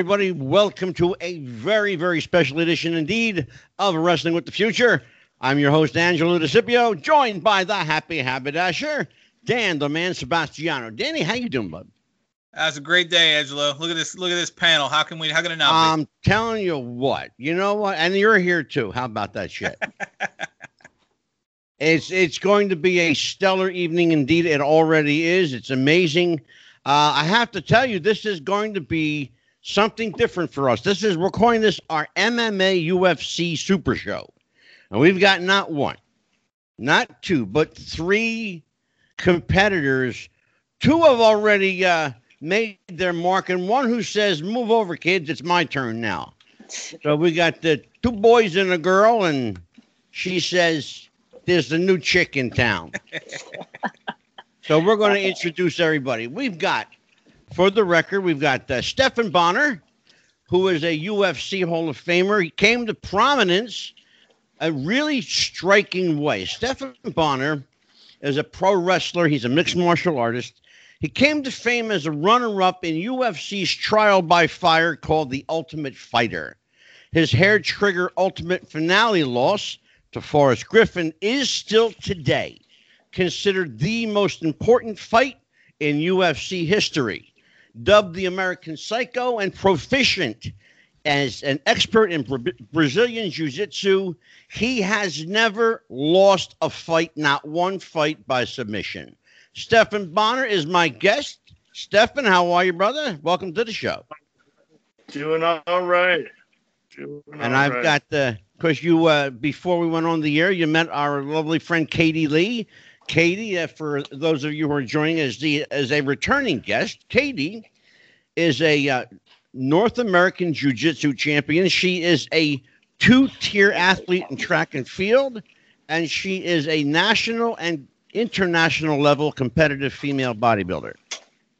Everybody. Welcome to a very, very special edition indeed of Wrestling with the Future. I'm your host, Angelo DeCipio, joined by the happy haberdasher, Dan the man Sebastiano. Danny, how you doing, bud? That's a great day, Angelo. Look at this. Look at this panel. How can we? How can it not I'm telling you what. You know what? And you're here too. How about that shit? it's it's going to be a stellar evening indeed. It already is. It's amazing. Uh, I have to tell you, this is going to be something different for us. This is we're calling this our MMA UFC Super Show, and we've got not one, not two, but three competitors. Two have already uh, made their mark, and one who says, "Move over, kids. It's my turn now." So we got the two boys and a girl, and she says, "There's a new chick in town." so we're going to introduce everybody. We've got, for the record, we've got uh, Stephan Bonnar, who is a UFC Hall of Famer. He came to prominence a really striking way. Stephan Bonnar is a pro wrestler. He's a mixed martial artist. He came to fame as a runner up in UFC's trial by fire called The Ultimate Fighter. His hair trigger ultimate finale loss to Forrest Griffin is still today considered the most important fight in UFC history. Dubbed the American Psycho and proficient as an expert in Bra- Brazilian Jiu Jitsu, he has never lost a fight, not one fight by submission. Stephan Bonnar is my guest. Stephan, how are you, brother? Welcome to the show. Doing all right. Doing And all I've right. got the, because you, uh, before we went on the air, you met our lovely friend Katie Lee. Katie, uh, for those of you who are joining as the as a returning guest, Katie is a uh, North American Jiu Jitsu champion. She is a two tier athlete in track and field, and she is a national and international level competitive female bodybuilder.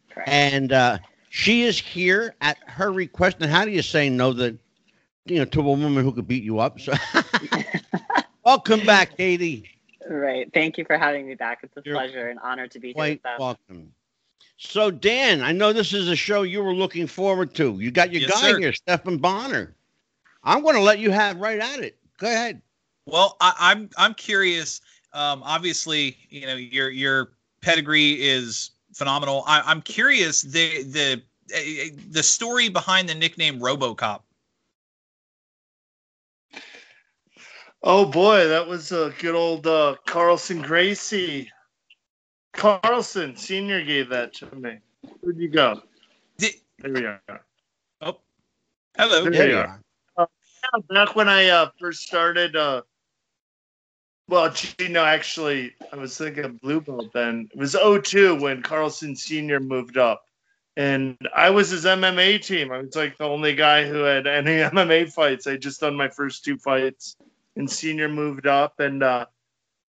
Correct. And uh, she is here at her request. And how do you say no that you know to a woman who could beat you up? So welcome back, Katie. Right. Thank you for having me back. It's a You're pleasure and honor to be here. Quite with them. welcome. So Dan, I know this is a show you were looking forward to. You got your Yes, guy sir. here, Stephan Bonnar. I'm going to let you have right at it. Go ahead. Well, I, I'm I'm curious. Um, obviously, you know your your pedigree is phenomenal. I, I'm curious the the uh, the story behind the nickname RoboCop. Oh boy, that was a good old uh, Carlson Gracie. Carlson Senior gave that to me. Where'd you go? Did, There we are. Oh, hello. There There you you are. are. Yeah, back when I uh, first started, uh, well, gee, no, actually, I was thinking of Blue Belt then. It was 02 when Carlson Senior moved up, and I was his MMA team. I was like the only guy who had any MMA fights. I just done my first two fights, and Senior moved up, and uh,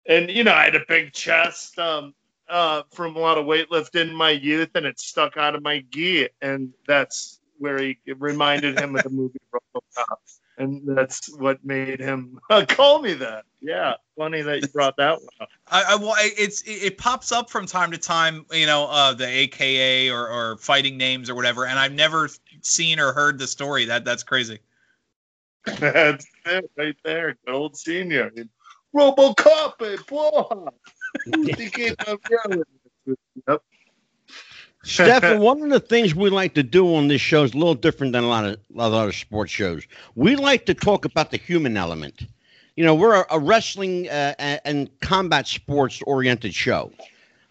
and you know I had a big chest um, uh, from a lot of weightlifting in my youth, and it stuck out of my gi, and that's where he reminded him of the movie RoboCop and that's what made him call me that. Yeah, funny that you brought that one up. I, I well, it's it, it pops up from time to time. You know, uh, the AKA or, or fighting names or whatever, and I've never seen or heard the story. That that's crazy. That's it, right there. Good old senior. RoboCop, eh, boy. He came up here Yep. Stephan, one of the things we like to do on this show is a little different than a lot of a lot of sports shows. We like to talk about the human element. You know, we're a, wrestling uh, and combat sports oriented show,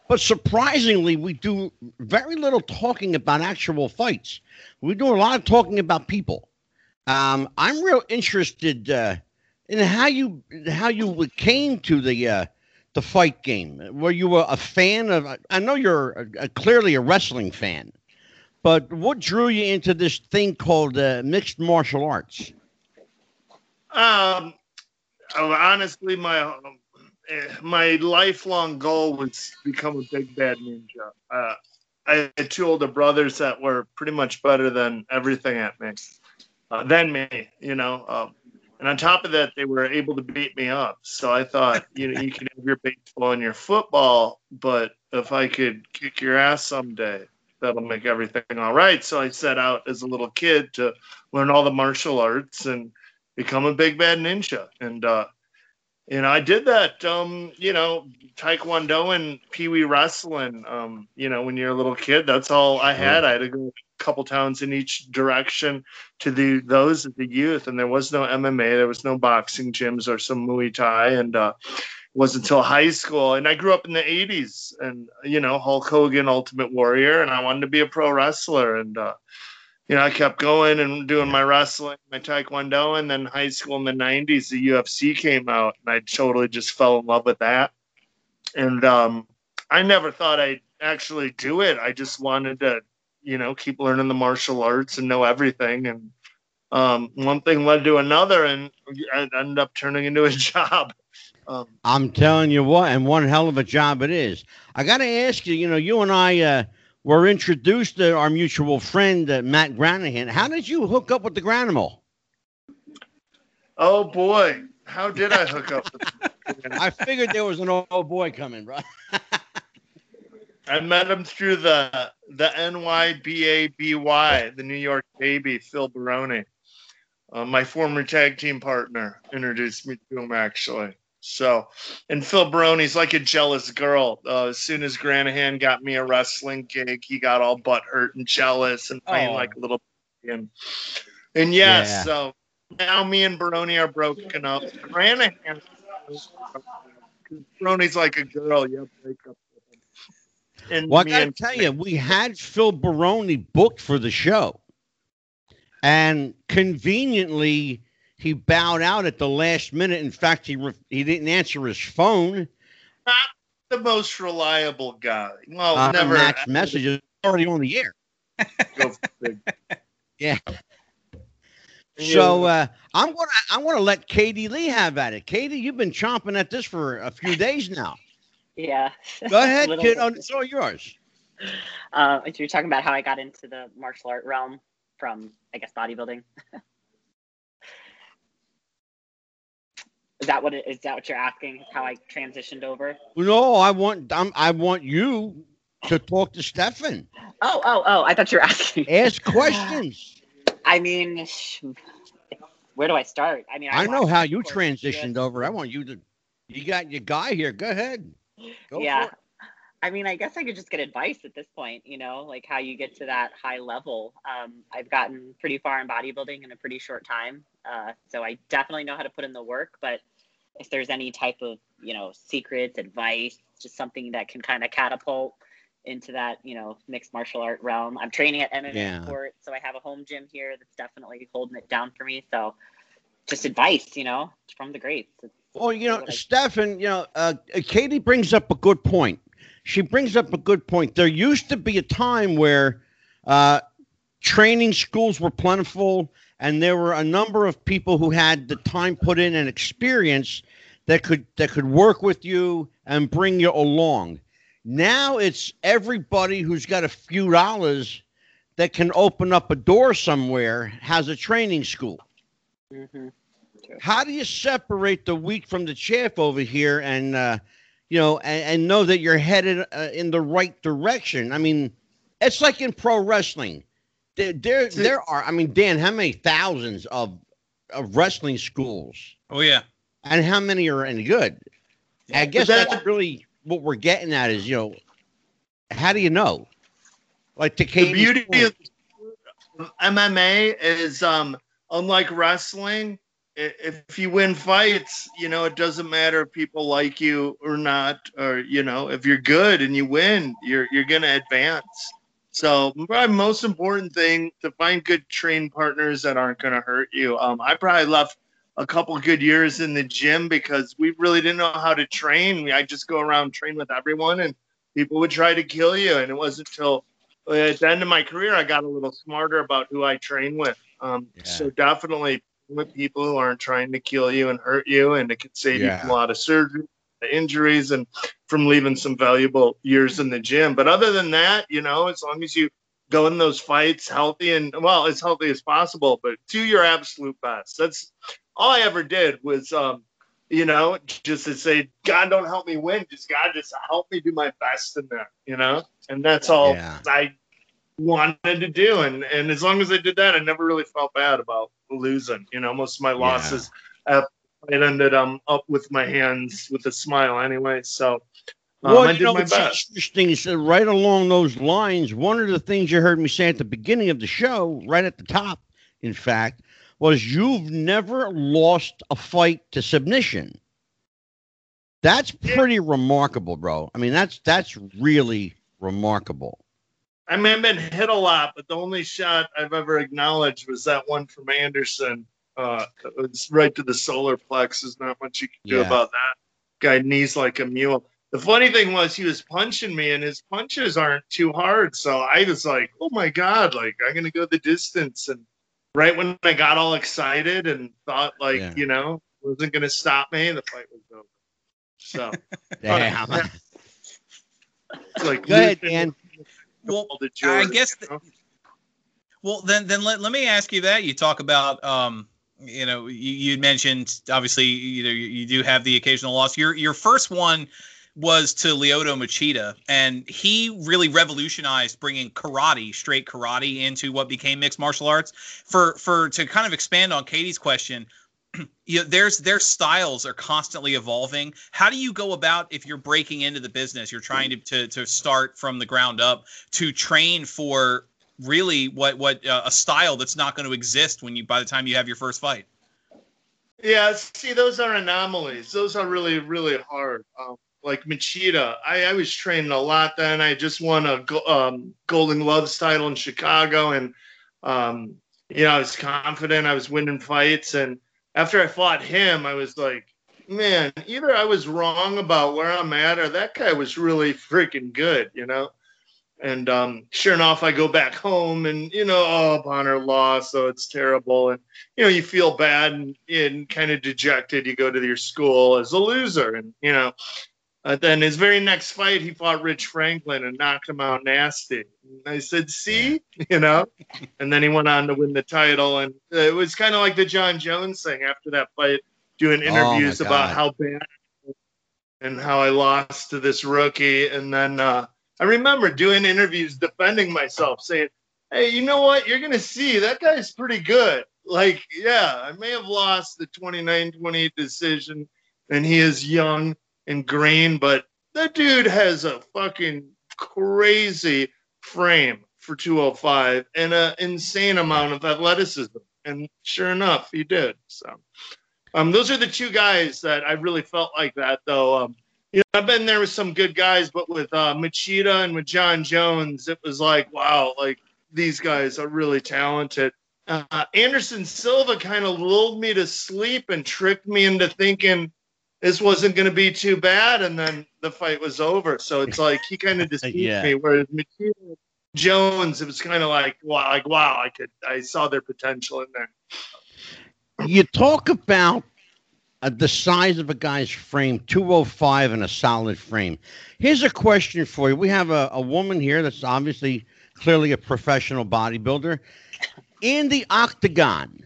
but surprisingly, we do very little talking about actual fights. We do a lot of talking about people. Um, I'm real interested uh, in how you how you came to the uh, the fight game. Were you a, fan of? I know you're a, a, clearly a wrestling fan, but what drew you into this thing called uh, mixed martial arts? Um, oh, honestly, my eh, my lifelong goal was to become a big bad ninja. Uh, I had two older brothers that were pretty much better than everything at me, uh, than me, you know. Um, and on top of that, they were able to beat me up. So I thought, you know, you can have your baseball and your football, but if I could kick your ass someday, that'll make everything all right. So I set out as a little kid to learn all the martial arts and become a big bad ninja. And uh, you know, I did that. Um, you know, Taekwondo and Pee Wee wrestling. Um, you know, when you're a little kid, that's all I had. I had to go couple towns in each direction to the those at the youth, and there was no MMA, there was no boxing gyms or some Muay Thai, and uh, it wasn't until high school. And I grew up in the '80s, and you know, Hulk Hogan, Ultimate Warrior, and I wanted to be a pro wrestler, and uh, you know, I kept going and doing my wrestling, my taekwondo, and then high school in the '90s, the UFC came out, and I totally just fell in love with that. And um, I never thought I'd actually do it. I just wanted to, you know, keep learning the martial arts and know everything. And um, one thing led to another, and I ended up turning into a job. Um, I'm telling you what, and one hell of a job it is. I got to ask you, you know, you and I uh, were introduced to our mutual friend, uh, Matt Granahan. How did you hook up with the Granimal? oh boy, how did I hook up? with I figured there was an old boy coming, bro. I met him through the the NYBABY, the New York baby, Phil Baroni. Uh, my former tag team partner introduced me to him actually. So, and Phil Baroni's like a jealous girl. Uh, as soon as Granahan got me a wrestling gig, he got all butt hurt and jealous and playing Oh. like a little. And, and yes, Yeah. so now me and Baroni are broken up. Granahan, Baroni's like a girl. You break up with him. And Well, I me got to and- tell you, we had Phil Baroni booked for the show. And conveniently, he bowed out at the last minute. In fact, he re- he didn't answer his phone. Not the most reliable guy. Well, Uh, never Matt's message is already on the air. go for big. Yeah. Yeah. So uh, I'm gonna I'm gonna let Katie Lee have at it. Katie, you've been chomping at this for a few days now. Yeah. Go ahead, Little- kid. Oh, it's all yours. Uh, so you're talking about how I got into the martial art realm from, I guess, bodybuilding. is that what it, is that what you're asking? How I transitioned over? No, I want I'm, I want you to talk to Stephan. Oh, oh, oh! I thought you were asking. Ask questions. I mean, where do I start? I mean, I know how you transitioned over. I want you to. You got your guy here. Go ahead. Go yeah. I mean, I guess I could just get advice at this point, you know, like how you get to that high level. Um, I've gotten pretty far in bodybuilding in a pretty short time. Uh, so I definitely know how to put in the work. But if there's any type of, you know, secrets, advice, just something that can kind of catapult into that, you know, mixed martial art realm. I'm training at MMA Yeah. Sport, so I have a home gym here that's definitely holding it down for me. So just advice, you know, from the greats. It's- Well, you know, Stephan, you know, uh, Katie brings up a good point. She brings up a good point. There used to be a time where uh, training schools were plentiful, and there were a number of people who had the time put in and experience that could that could work with you and bring you along. Now it's everybody who's got a few dollars that can open up a door somewhere has a training school. Mhm. How do you separate the wheat from the chaff over here, and uh, you know, and, and know that you're headed uh, in the right direction? I mean, it's like in pro wrestling. There, there, there are. I mean, Dan, how many thousands of of wrestling schools, Oh yeah. and how many are any good? I guess that- that's really what we're getting at. Is you know, how do you know? Like the, the beauty point. of MMA is um unlike wrestling i- if you win fights you know it doesn't matter if people like you or not or you know if you're good and you win you're you're going to advance so probably most important thing to find good train partners that aren't going to hurt you um i probably left a couple good years in the gym because we really didn't know how to train i just go around train with everyone and people would try to kill you and it wasn't until at the end of my career, I got a little smarter about who I train with. Um, Yeah. So definitely with people who aren't trying to kill you and hurt you, and it could save you from a lot of surgery, injuries, and from leaving some valuable years in the gym. But other than that, you know, as long as you go in those fights healthy and well, as healthy as possible, but do your absolute best. That's all I ever did was, um, you know, just to say, God, don't help me win. Just God, just help me do my best in there, you know? And that's all Yeah. I wanted to do. And and as long as I did that, I never really felt bad about losing. You know, most of my losses, uh, it ended um up with my hands with a smile anyway. So. Um, well, I you did know, my it's best. interesting. You said right along those lines. One of the things you heard me say at the beginning of the show, right at the top, in fact, was you've never lost a fight to submission. That's pretty remarkable, bro. I mean, that's that's really remarkable. I mean, I've been hit a lot, but the only shot I've ever acknowledged was that one from Anderson. Uh, it was right to the solar plex. There's not much you can do Yeah. about that. Guy knees like a mule. The funny thing was he was punching me, and his punches aren't too hard. So I was like, "Oh my god!" Like I'm gonna go the distance. And right when I got all excited and thought, like, Yeah. you know, wasn't gonna stop me, the fight was over. So Damn. it's like Go ahead, Dan. Well, I guess you know? Well, then, then let, let me ask you that. You talk about, um, you know, you, you mentioned obviously, you know, you, you do have the occasional loss. Your your first one was to Lyoto Machida, and he really revolutionized bringing karate, straight karate, into what became mixed martial arts. For for to kind of expand on Katie's question, you know, there's their styles are constantly evolving. How do you go about if you're breaking into the business, you're trying to to, to start from the ground up to train for really what what uh, a style that's not going to exist when you by the time you have your first fight. Yeah, see, those are anomalies. Those are really, really hard. Um, like Machida, I, I was training a lot then. I just won a um, Golden Gloves title in Chicago, and um, you know, I was confident. I was winning fights, and after I fought him, I was like, man, either I was wrong about where I'm at, or that guy was really freaking good, you know. And um, sure enough, I go back home, and you know, oh, Bonnar lost, so it's terrible, and you know, you feel bad and, and kind of dejected. You go to your school as a loser, and you know. Uh, then his very next fight, he fought Rich Franklin and knocked him out nasty. And I said, "See, you know." And then he went on to win the title, and uh, it was kind of like the Jon Jones thing after that fight, doing Oh, interviews about how bad and how I lost to this rookie. And then uh, I remember doing interviews defending myself, saying, "Hey, you know what? You're gonna see that guy's pretty good. Like, yeah, I may have lost the 29-28 decision, and he is young and green, but that dude has a fucking crazy frame for 205 and an insane amount of athleticism. And sure enough, he did. So, um, those are the two guys that I really felt like that, though. Um, you know, I've been there with some good guys, but with uh, Machida and with Jon Jones, it was like, wow, like these guys are really talented. Uh, Anderson Silva kind of lulled me to sleep and tricked me into thinking this wasn't going to be too bad, and then the fight was over. So it's like he kind of deceived Yeah. me. Whereas Machida Jones, it was kind of like, wow, like wow, I could, I saw their potential in there. You talk about uh, the size of a guy's frame, 205 and a solid frame. Here's a question for you. We have a, a woman here that's obviously clearly a professional bodybuilder. In the octagon,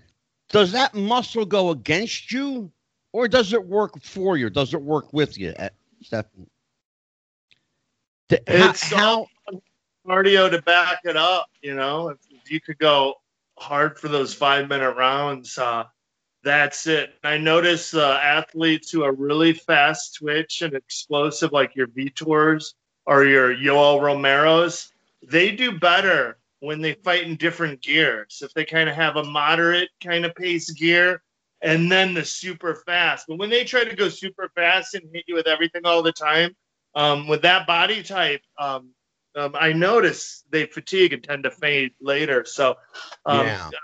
does that muscle go against you or does it work for you? Does it work with you, uh, Stephen? D- how- It's how, cardio to back it up. You know, if, if you could go hard for those five minute rounds, uh, that's it. I notice uh, athletes who are really fast twitch and explosive, like your Vitors or your Yoel Romero's, they do better when they fight in different gears. If they kind of have a moderate kind of pace gear and then the super fast. But when they try to go super fast and hit you with everything all the time, um, with that body type, um, um, I notice they fatigue and tend to fade later. So, um, Yeah. uh,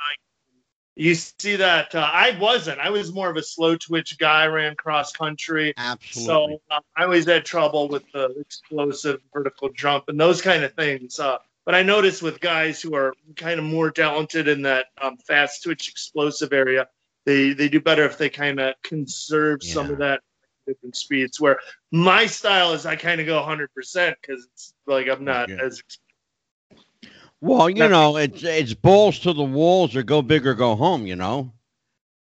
you see that uh, I wasn't. I was more of a slow twitch guy. Ran cross country, absolutely. so um, I always had trouble with the explosive vertical jump and those kind of things. Uh, but I noticed with guys who are kind of more talented in that um, fast twitch explosive area, they they do better if they kind of conserve some of that different speeds. Where my style is, I kind of go 100 percent because it's like I'm not Yeah. as Well, you That- know, it's it's balls to the walls or go big or go home. You know,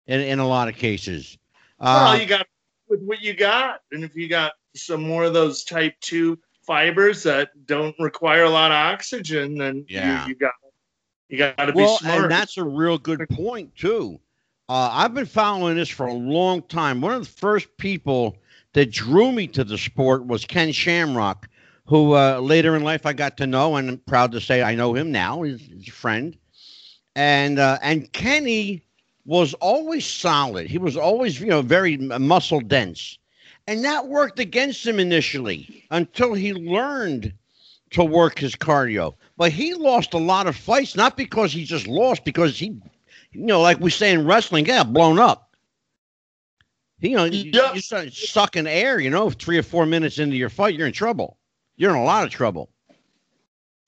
in in a lot of cases. well. Uh, You got with what you got, and if you got some more of those type two fibers that don't require a lot of oxygen, then Yeah. you, you got you got to be Well, smart. and that's a real good point too. Uh, I've been following this for a long time. One of the first people that drew me to the sport was Ken Shamrock, who uh, later in life I got to know, and I'm proud to say I know him now. He's, he's a friend, and uh, and Kenny was always solid. He was always you know very muscle dense, and that worked against him initially until he learned to work his cardio. But he lost a lot of fights, not because he just lost, because he, you know, like we say in wrestling, yeah, blown up. You know, you, Yeah. you start sucking air, you know, three or four minutes into your fight, you're in trouble. You're in a lot of trouble.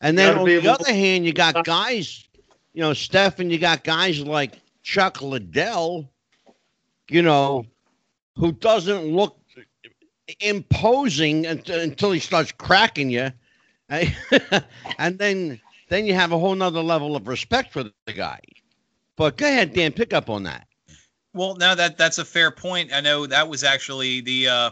And then on the able other hand, you got guys, you know, Steph, and you got guys like Chuck Liddell, you know, who doesn't look imposing until, until he starts cracking you. and then then you have a whole nother level of respect for the guy. But go ahead, Dan, pick up on that. Well, no, that that's a fair point. I know that was actually the uh,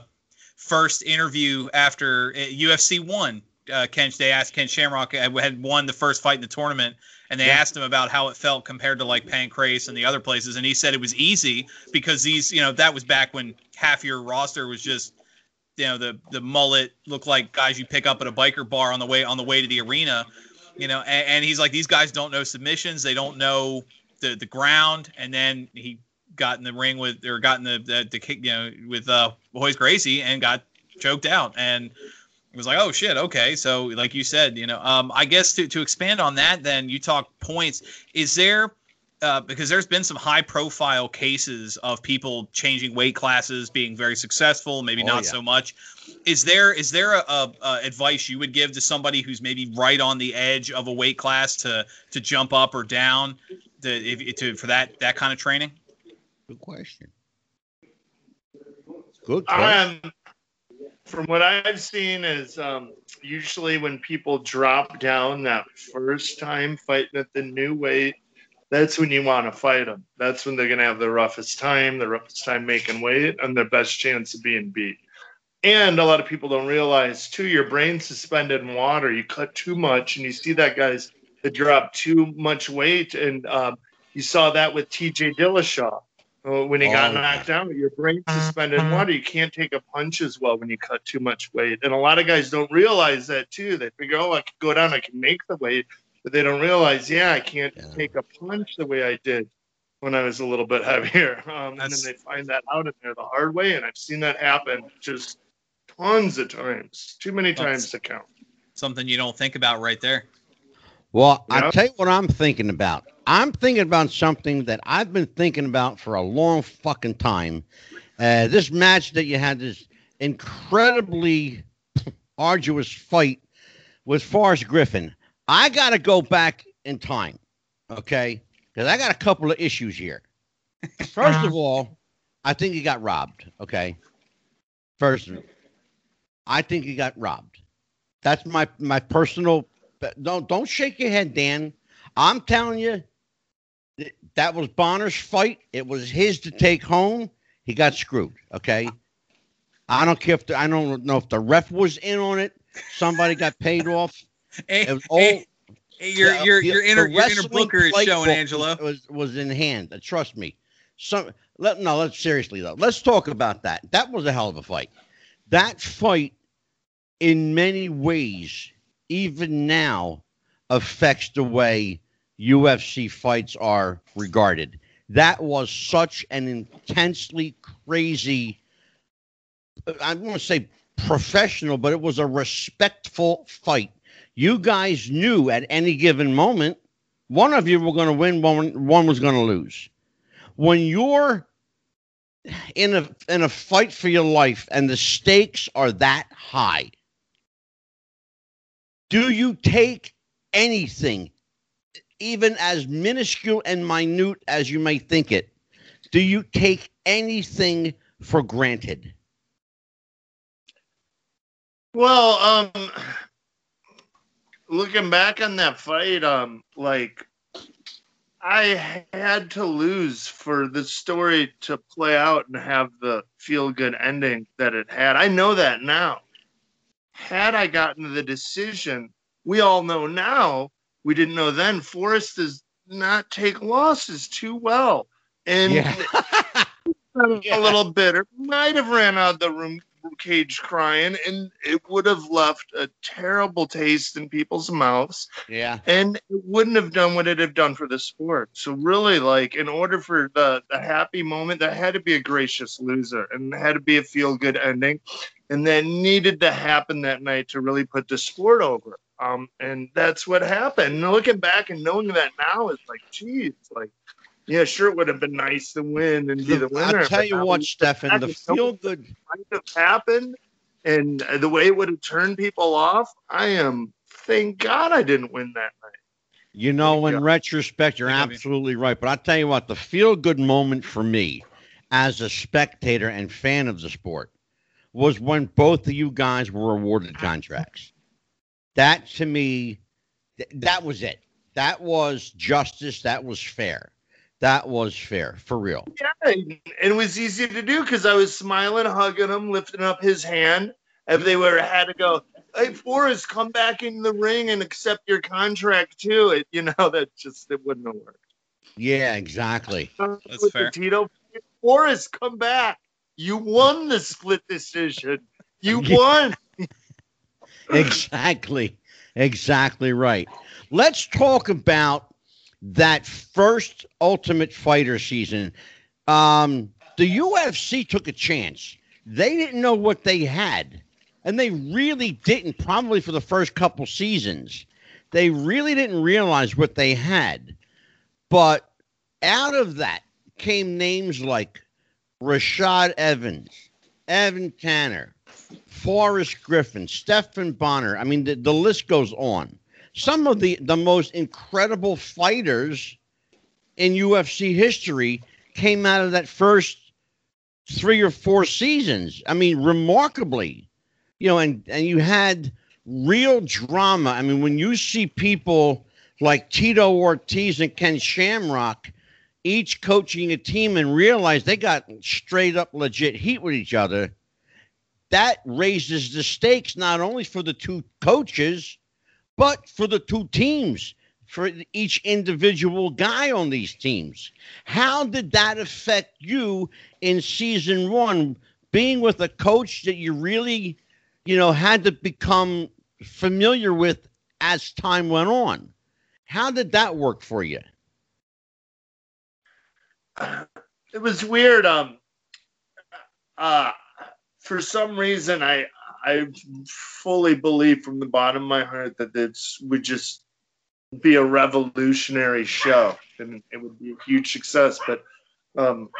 first interview after uh, UFC one. Uh, Ken, they asked Ken Shamrock had had won the first fight in the tournament, and they Yeah. asked him about how it felt compared to like Pancrase and the other places, and he said it was easy because these, you know, that was back when half your roster was just, you know, the the mullet looked like guys you pick up at a biker bar on the way on the way to the arena, you know, and, and he's like these guys don't know submissions, they don't know the the ground, and then he got in the ring with or got in the the, the kick, you know, with uh Royce Gracie and got choked out and it was like, oh shit, okay. So like you said, you know, um, I guess to, to expand on that, then you talk points. Is there uh, because there's been some high profile cases of people changing weight classes, being very successful, maybe Oh, not yeah. so much. Is there is there a, a, a advice you would give to somebody who's maybe right on the edge of a weight class to to jump up or down to, if, to for that that kind of training? Good question. Good question. Um, from what I've seen is um, usually when people drop down that first time fighting at the new weight, that's when you want to fight them. That's when they're going to have the roughest time, the roughest time making weight, and their best chance of being beat. And a lot of people don't realize too, your brain's suspended in water. You cut too much, and you see that guys that drop too much weight, and um, you saw that with T.J. Dillashaw uh, when he got Oh, yeah. knocked out. Your brain suspended in water. You can't take a punch as well when you cut too much weight. And a lot of guys don't realize that too. They figure, oh, I can go down, I can make the weight, but they don't realize, yeah, I can't Yeah. take a punch the way I did when I was a little bit heavier. Um, and then they find that out in there the hard way. And I've seen that happen just tons of times, too many times to count. Something you don't think about right there. Well, Yeah. I'll tell you what I'm thinking about. I'm thinking about something that I've been thinking about for a long fucking time. Uh, this match that you had this incredibly arduous fight with Forrest Griffin. I got to go back in time, okay? Because I got a couple of issues here. First of all, I think he got robbed, okay? First, I think he got robbed. That's my my personal but don't don't shake your head, Dan. I'm telling you, that was Bonnar's fight. It was his to take home. He got screwed. Okay. I don't care if the, I don't know if the ref was in on it. Somebody got paid off. Hey, It was all, hey, your your your inner your inner booker is showing, Angelo. Was was in hand. Uh, Trust me. Some let no. Let's seriously though. Let's talk about that. That was a hell of a fight. That fight, in many ways, even now, affects the way UFC fights are regarded. That was such an intensely crazy. I want to say professional, but it was a respectful fight. You guys knew at any given moment one of you were going to win, one one was going to lose. When you're in a in a fight for your life and the stakes are that high, do you take anything, even as minuscule and minute as you may think it? Do you take anything for granted? Well, um, looking back on that fight, um, like I had to lose for the story to play out and have the feel good ending that it had. I know that now. Had I gotten the decision, we all know now, we didn't know then, Forrest does not take losses too well. And Yeah. a little bitter, might have ran out of the room cage crying, and it would have left a terrible taste in people's mouths yeah. and it wouldn't have done what it have done for the sport. So really, like in order for the the happy moment, that had to be a gracious loser, and had to be a feel good ending, and that needed to happen that night to really put the sport over. Um, and that's what happened. And looking back and knowing that now is like, geez, like, yeah, sure, it would have been nice to win and be the winner. I'll tell you what, we- Stephan, the feel good. might have happened and the way it would have turned people off, I am thank God I didn't win that night. You know, in Yeah. retrospect, you're I love you. absolutely right. But I'll tell you what, the feel good moment for me as a spectator and fan of the sport was when both of you guys were awarded contracts. That to me, th- that was it. That was justice. That was fair. That was fair for real. Yeah, and it was easy to do because I was smiling, hugging him, lifting up his hand. If they were had to go, hey Forrest, come back in the ring and accept your contract too. It, you know, that just it wouldn't have worked. Yeah, exactly. Uh, That's With fair. Tito, Forrest, come back. You won the split decision. You Yeah. won. exactly. Exactly right. Let's talk about that first Ultimate Fighter season. Um, the UFC took a chance. They didn't know what they had, and they really didn't, probably for the first couple seasons. They really didn't realize what they had. But out of that came names like Rashad Evans, Evan Tanner, Forrest Griffin, Stephen Bonnar. I mean, the, the list goes on. Some of the, the most incredible fighters in UFC history came out of that first three or four seasons. I mean, remarkably, you know, and, and you had real drama. I mean, when you see people like Tito Ortiz and Ken Shamrock each coaching a team and realize they got straight up legit heat with each other, that raises the stakes not only for the two coaches, but for the two teams, for each individual guy on these teams. How did that affect you in season one, being with a coach that you really, you know, had to become familiar with as time went on? How did that work for you? it was weird. Um, uh, for some reason, I I fully believe from the bottom of my heart that this would just be a revolutionary show and it would be a huge success. But um,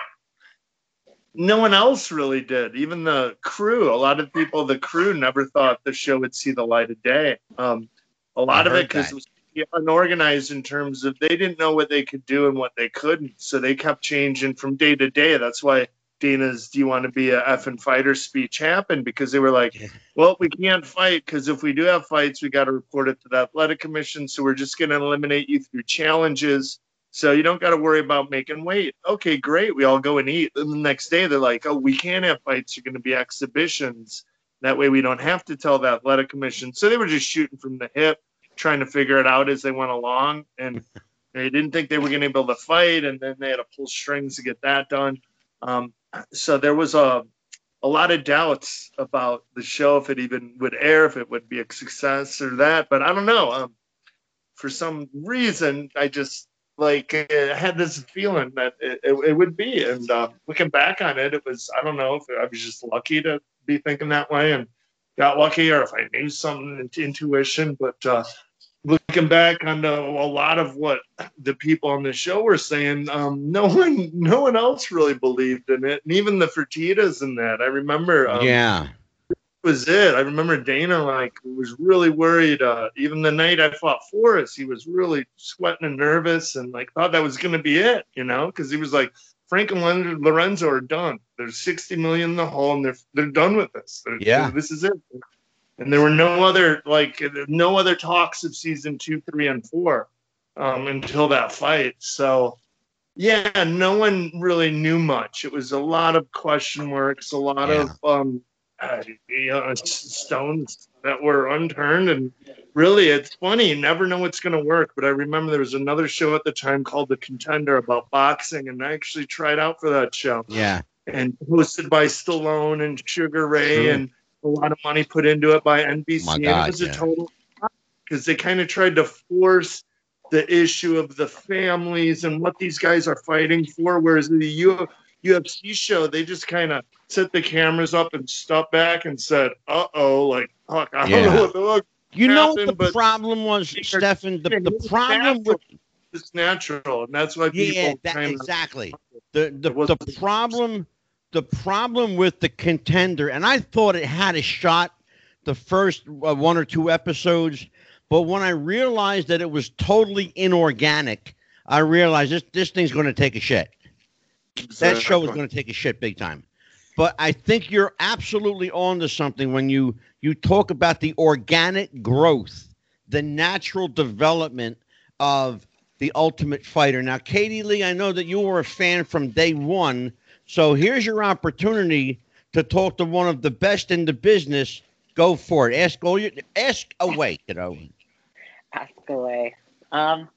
no one else really did. Even the crew, a lot of people, the crew never thought the show would see the light of day. Um, a lot I of it because it was unorganized in terms of they didn't know what they could do and what they couldn't. So they kept changing from day to day. That's why Dana's "Do you want to be a effing fighter?" speech happened because they were like, "Well, we can't fight because if we do have fights, we got to report it to the athletic commission. So we're just going to eliminate you through challenges." So you don't got to worry about making weight. Okay, great. We all go and eat. And the next day they're like, oh, we can't have fights. You're going to be exhibitions. That way we don't have to tell the athletic commission. So they were just shooting from the hip, trying to figure it out as they went along. And they didn't think they were going to be able to fight. And then they had to pull strings to get that done. Um, so there was a, a lot of doubts about the show, if it even would air, if it would be a success or that. But I don't know. Um, for some reason, I just like uh, had this feeling that it, it, it would be. And uh, looking back on it, it was I don't know if I was just lucky to be thinking that way and got lucky, or if I knew something intuition. But uh, looking back on the, a lot of what the people on the show were saying, um, no one no one else really believed in it, and even the Fertitas in that. I remember. Um, yeah. was it. I remember Dana like was really worried. Uh, even the night I fought Forrest, he was really sweating and nervous, and like thought that was going to be it, you know, because he was like, Frank and Lorenzo are done. There's 60 million in the hole, and they're they're done with this. They're- Yeah. this is it. And there were no other like no other talks of season two, three, and four um, until that fight. So. Yeah, no one really knew much. It was a lot of question marks, a lot of um, uh, you know, stones that were unturned. And really, it's funny. You never know what's going to work. But I remember there was another show at the time called The Contender about boxing, and I actually tried out for that show. Yeah. And hosted by Stallone and Sugar Ray, Sure. and a lot of money put into it by NBC. My and God, it was yeah. a total because they kind of tried to force the issue of the families and what these guys are fighting for. Whereas the U- UFC show, they just kind of set the cameras up and stepped back and said, "Uh oh, like fuck, I don't know what the fuck." You know what the problem was, Stephan? The, the It's problem with natural. It's natural, and that's why people yeah, that, kind of exactly. The the the problem the problem with the contender, and I thought it had a shot the first uh, one or two episodes, but when I realized that it was totally inorganic, I realized this this thing's going to take a shit. That show was going to take a shit big time. But I think you're absolutely on to something when you you talk about the organic growth, the natural development of the Ultimate Fighter. Now, Katie Lee, I know that you were a fan from day one, so here's your opportunity to talk to one of the best in the business. Go for it. Ask all your ask away, you know. ask away. Um,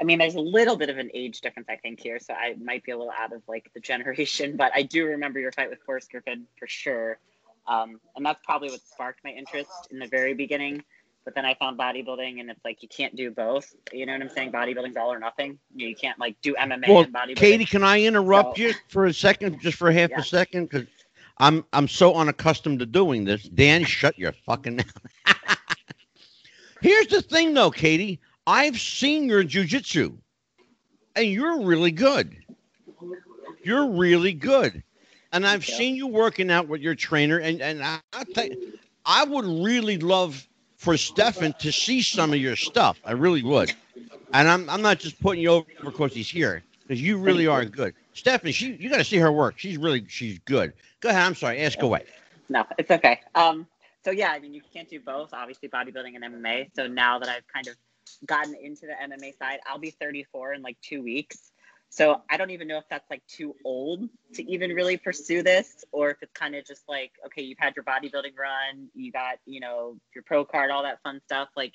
I mean, there's a little bit of an age difference, I think, here, so I might be a little out of like the generation, but I do remember your fight with Forrest Griffin for sure. Um, and that's probably what sparked my interest in the very beginning. But then I found bodybuilding, and it's like you can't do both. You know what I'm saying? Bodybuilding's all or nothing. You, can't like do MMA Well, and bodybuilding. Katie, can I interrupt So- you for a second, just for half Yeah. a second, because I'm I'm so unaccustomed to doing this. Dan, shut your fucking mouth. Here's the thing, though, Katie. I've seen your jujitsu, and you're really good. You're really good, and I've seen you working out with your trainer. And and I, I I would really love for Stephan to see some of your stuff. I really would. And I'm I'm not just putting you over because he's here, because you really are good. Stephanie, she you got to see her work. She's really she's good. Go ahead. I'm sorry. Ask away. No, it's okay. Um, so yeah, I mean, you can't do both, obviously, bodybuilding and MMA. So now that I've kind of gotten into the MMA side, I'll be 34 in like two weeks. So I don't even know if that's like too old to even really pursue this, or if it's kind of just like, okay, you've had your bodybuilding run, you got, you know, your pro card, all that fun stuff. Like,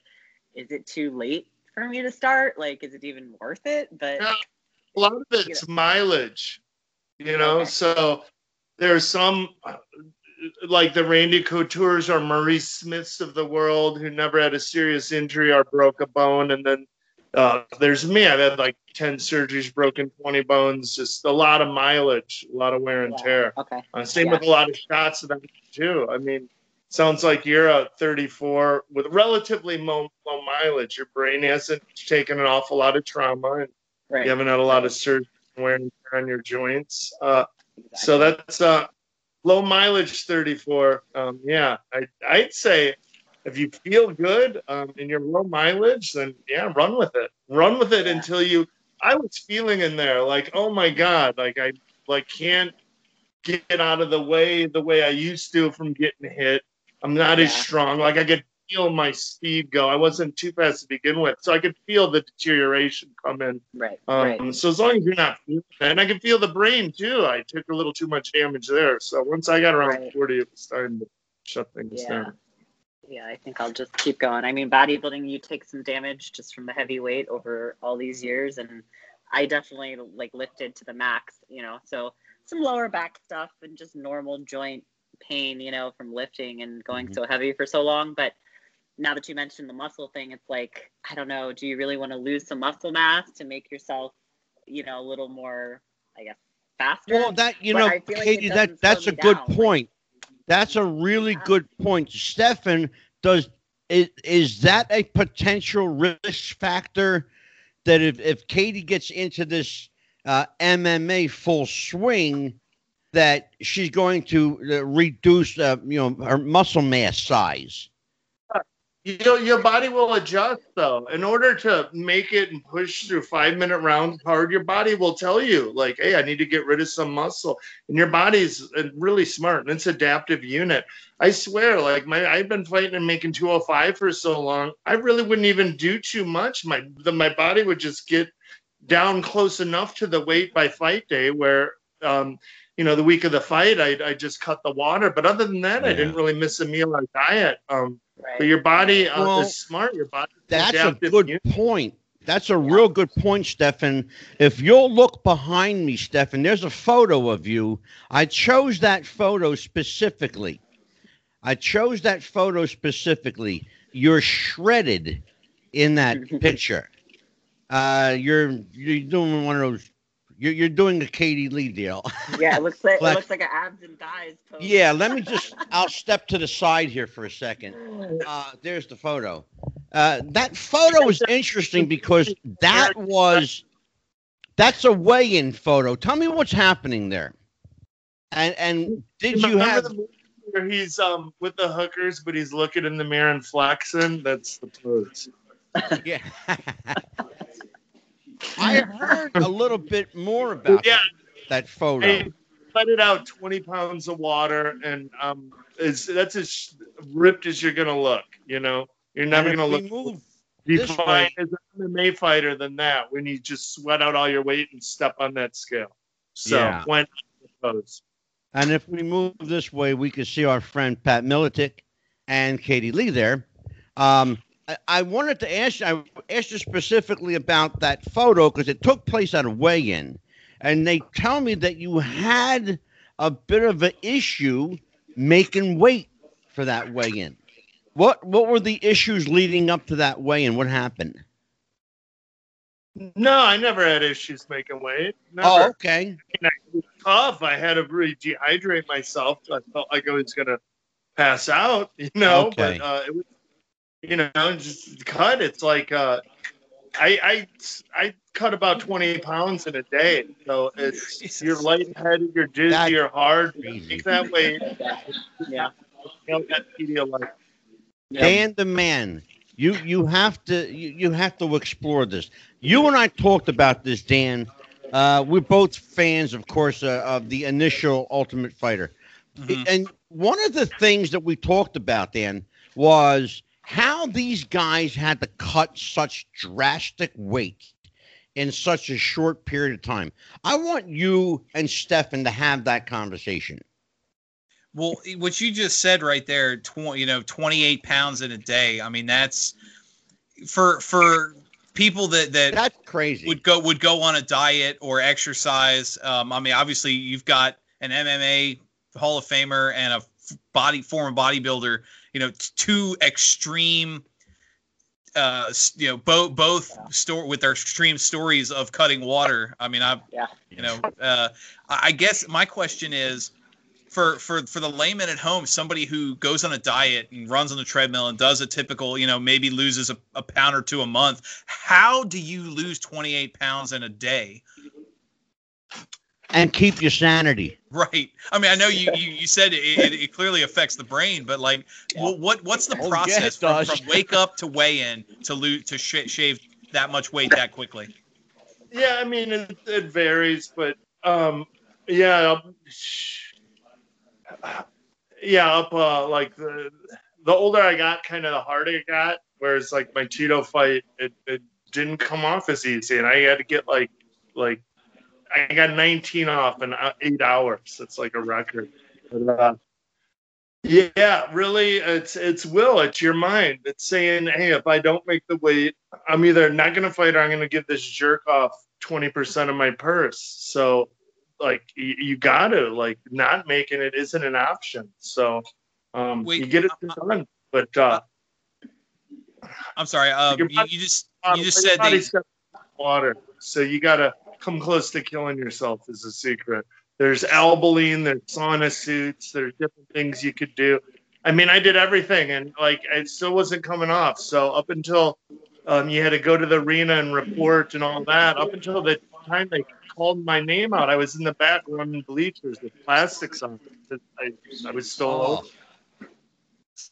is it too late for me to start? Like, is it even worth it? But a lot of it's mileage, you know. Okay. So there's some uh, like the Randy Coutures or Maurice Smiths of the world who never had a serious injury or broke a bone, and then uh, there's me. I've had like ten surgeries, broken twenty bones, just a lot of mileage, a lot of wear and Yeah. tear. okay. Uh, same Yeah. with a lot of shots of them too. I mean, sounds like you're a 34 with relatively low, low mileage. Your brain hasn't taken an awful lot of trauma, and Right. you haven't had a lot of surgery and wear and tear on your joints. Uh, exactly. so that's uh, low mileage 34. Um, yeah, I, I'd say if you feel good um, in your low mileage, then yeah, run with it. Run with it Yeah. until you. I was feeling in there like, oh my god, like I like can't get out of the way the way I used to from getting hit. I'm not as strong. Like I could feel my speed go. I wasn't too fast to begin with, so I could feel the deterioration come in. right. Um, right. So as long as you're not and I can feel the brain too. I took a little too much damage there. So once I got around Right. 40, it was time to shut things Yeah. down. Yeah, I think I'll just keep going. I mean, bodybuilding, you take some damage just from the heavy weight over all these years, and I definitely like lifted to the max, you know. So some lower back stuff and just normal joint pain, you know, from lifting and going Mhm. so heavy for so long. But now that you mentioned the muscle thing, it's like I don't know. Do you really want to lose some muscle mass to make yourself, you know, a little more, I guess, faster? Well, that you But know, like Katie, that that's a me good down, like- point. That's a really good point. Stephan, does is, is that a potential risk factor that if, if Katie gets into this uh, MMA full swing, that she's going to uh, reduce, uh, you know, her muscle mass size? You know, your body will adjust though. In order to make it and push through five minute rounds hard, your body will tell you, like, hey, I need to get rid of some muscle. And your body's really smart and it's adaptive unit. I swear, like my I've been fighting and making 205 for so long, I really wouldn't even do too much. My the, my body would just get down close enough to the weight by fight day where um you know, the week of the fight, I, I just cut the water. But other than that, I didn't really miss a meal or diet. Um, Right. but your body uh, Well, is smart. Your body. That's a good immune- point. That's a real good point, Stephan. If you'll look behind me, Stephan, there's a photo of you. I chose that photo specifically. I chose that photo specifically. You're shredded in that picture. Uh, you're you're doing one of those. You're, you're doing a Katie Lee deal. yeah, it looks like it looks like an abs and thighs pose. yeah, let me just. I'll step to the side here for a second. Uh, there's the photo. Uh, that photo is interesting because that was that's a weigh-in photo. Tell me what's happening there. And and did you Remember have the movie where he's um with the hookers, but he's looking in the mirror and flexing? That's the pose. yeah. I heard a little bit more about Yeah, that photo. I cut it out 20 pounds of water, and um, it's that's as ripped as you're gonna look. You know, you're never gonna look we move this defined as an MMA fighter than that when you just sweat out all your weight and step on that scale. So Yeah. when. And if we move this way, we can see our friend Pat Militic and Katie Lee there. Um, I, I wanted to ask you, I asked you specifically about that photo because it took place at a weigh-in, and they tell me that you had a bit of an issue making weight for that weigh-in. What what were the issues leading up to that weigh-in? What happened? No, I never had issues making weight. Never. Oh, okay. it was tough. I had to really dehydrate myself. I felt like I was gonna pass out, you know. Okay. But uh, it was, you know, just cut. It's like uh, I I I cut about twenty pounds in a day. So it's Jesus. you're lightheaded, you're dizzy, That's you're hard. crazy. Take that weight. Yeah. You know, that Dan the man, you you have to you, you have to explore this. You and I talked about this, Dan. Uh, we're both fans, of course, uh, of the initial Ultimate Fighter, Mhm. and one of the things that we talked about, Dan, was how these guys had to cut such drastic weight in such a short period of time. I want you and Stephan to have that conversation. Well, what you just said right there, tw- you know, 28 pounds in a day. I mean, that's for for people that that That's crazy. would go would go on a diet or exercise. Um, I mean, obviously, you've got an MMA Hall of Famer and a body former bodybuilder. You know, two extreme. Uh, you know, both both store with their extreme stories of cutting water. I mean, I, Yeah. you know, uh, I I guess my question is, for for for the layman at home, somebody who goes on a diet and runs on the treadmill and does a typical, you know, maybe loses a, a pound or two a month, how do you lose 28 pounds in a day? And keep your sanity. Right. I mean, I know you you, you said it, it, it clearly affects the brain, but like, wh- what what's the Oh, yeah, process from, from wake up to weigh in to lose to sh- shave that much weight that quickly? Yeah, I mean it, it varies, but um, yeah, yeah, up uh, like the the older I got, kind of the harder it got. Whereas like my Cheeto fight, it, it didn't come off as easy, and I had to get like like I got 19 off in uh, eight hours. It's like a record. But, uh, yeah, really, it's it's will. It's your mind. It's saying, hey, if I don't make the weight, I'm either not going to fight or I'm going to give this jerk off 20% of my purse. So, like, you, you got to, like, not making it isn't an option. So, um, Wait, you get it done. But, uh, I'm sorry. Um, you, you just you just said they, water. So, you got to come close to killing yourself, is a secret. There's Albolene, there's sauna suits, there's different things you could do. I mean, I did everything, and like it still wasn't coming off. So up until um, you had to go to the arena and report and all that, up until the time they called my name out, I was in the back running bleachers with plastics on. I, I was still Oh.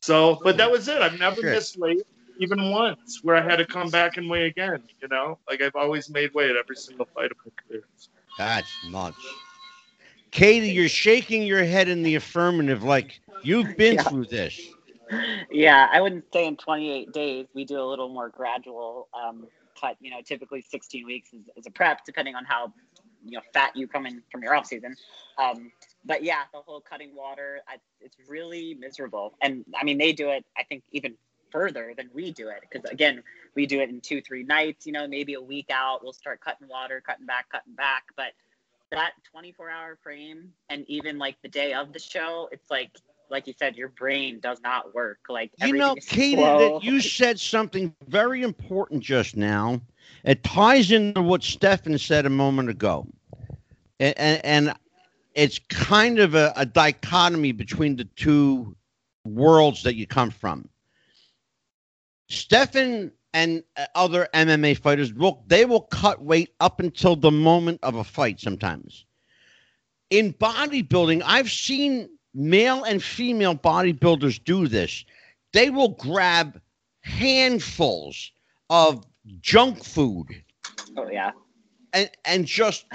So, but that was it. I've never Shit. missed weight, even once, where I had to come back and weigh again. You know, like I've always made weight every single fight of my career. That's much. Katie, you're shaking your head in the affirmative like you've been Yeah. through this. Yeah, I wouldn't say in 28 days. We do a little more gradual um, cut. You know, typically 16 weeks is, is a prep, depending on how you know fat you come in from your off season. Um, but yeah, the whole cutting water, I, it's really miserable. And I mean, they do it, I think, even further than we do it. Because again, we do it in two, three nights. You know, maybe a week out, we'll start cutting water, cutting back, cutting back, but that 24 hour frame and even like the day of the show it's like like you said your brain does not work. Like you know katie that you said something very important just now. It ties into what stephan said a moment ago. And, and, and it's kind of a, a dichotomy between the two worlds that you come from stephan and uh, other MMA fighters will they will cut weight up until the moment of a fight sometimes. In bodybuilding, I've seen male and female bodybuilders do this. They will grab handfuls of junk food. Oh yeah. And and just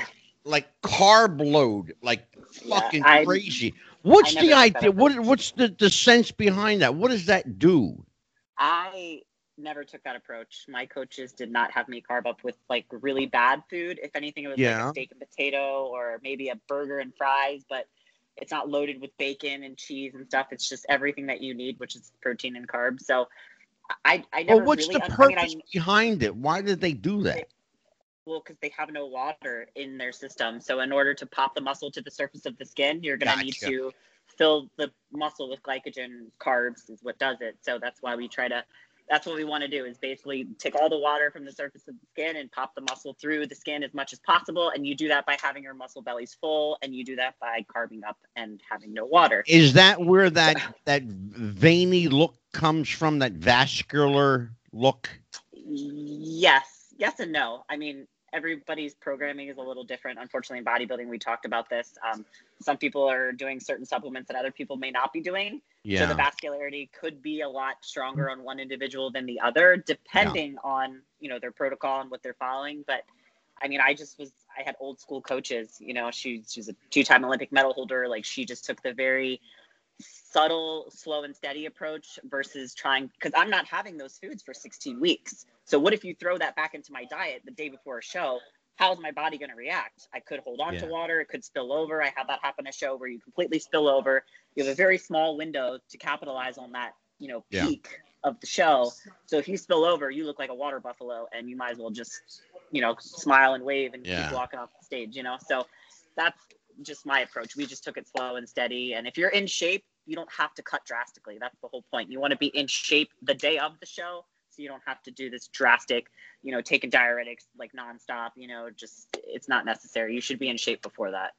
like carb load, like fucking yeah, crazy. What's the idea? What what's the, the sense behind that? What does that do? I never took that approach. My coaches did not have me carb up with like really bad food. If anything, it was yeah. like a steak and potato or maybe a burger and fries, but it's not loaded with bacon and cheese and stuff. It's just everything that you need, which is protein and carbs. So I, I never. Well, what's really, the purpose I mean, I, behind it? Why did they do that? well, because they have no water in their system. So in order to pop the muscle to the surface of the skin, you're going to need to fill the muscle with glycogen carbs is what does it. So that's why we try to that's what we want to do is basically take all the water from the surface of the skin and pop the muscle through the skin as much as possible. And you do that by having your muscle bellies full and you do that by carbing up and having no water. Is that where that that veiny look comes from that vascular look? Yes. Yes and no. I mean everybody's programming is a little different. Unfortunately, in bodybuilding, we talked about this. Um, some people are doing certain supplements that other people may not be doing. Yeah. So the vascularity could be a lot stronger on one individual than the other, depending yeah. on you know their protocol and what they're following. But I mean, I just was I had old school coaches. You know, she she's a two time Olympic medal holder. Like she just took the very subtle, slow and steady approach versus trying because I'm not having those foods for 16 weeks. So what if you throw that back into my diet the day before a show? How's my body going to react? I could hold on yeah. to water. It could spill over. I had that happen a show where you completely spill over. You have a very small window to capitalize on that, you know, peak yeah. of the show. So if you spill over, you look like a water buffalo, and you might as well just, you know, smile and wave and yeah. keep walking off the stage. You know, so that's just my approach. We just took it slow and steady. And if you're in shape, you don't have to cut drastically. That's the whole point. You want to be in shape the day of the show you don't have to do this drastic, you know, taking diuretics like nonstop. You know, just it's not necessary. You should be in shape before that.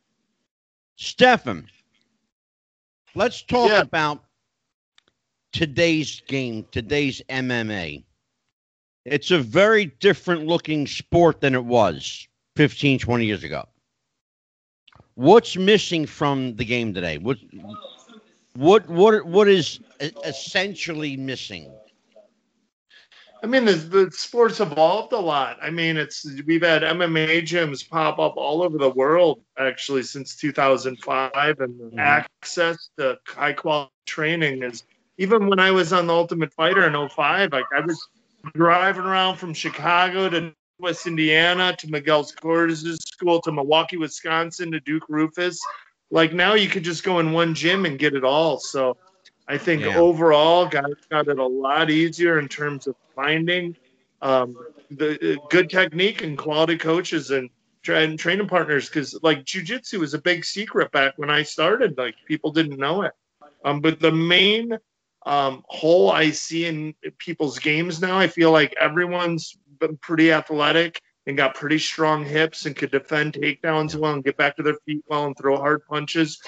Stephan, let's talk yeah. about today's game, today's MMA. It's a very different looking sport than it was 15, 20 years ago. What's missing from the game today? What what what what is essentially missing? I mean, the, the sport's evolved a lot. I mean, it's we've had MMA gyms pop up all over the world actually since 2005, and mm-hmm. access to high quality training is even when I was on the Ultimate Fighter in 05, like I was driving around from Chicago to West Indiana to Miguel Cortez's school to Milwaukee, Wisconsin to Duke Roufus. Like now, you could just go in one gym and get it all. So I think yeah. overall, guys got it a lot easier in terms of finding um, the uh, good technique and quality coaches and, and training partners. Because like jujitsu was a big secret back when I started. Like people didn't know it. Um, but the main um, hole I see in people's games now, I feel like everyone's been pretty athletic and got pretty strong hips and could defend takedowns well and get back to their feet well and throw hard punches.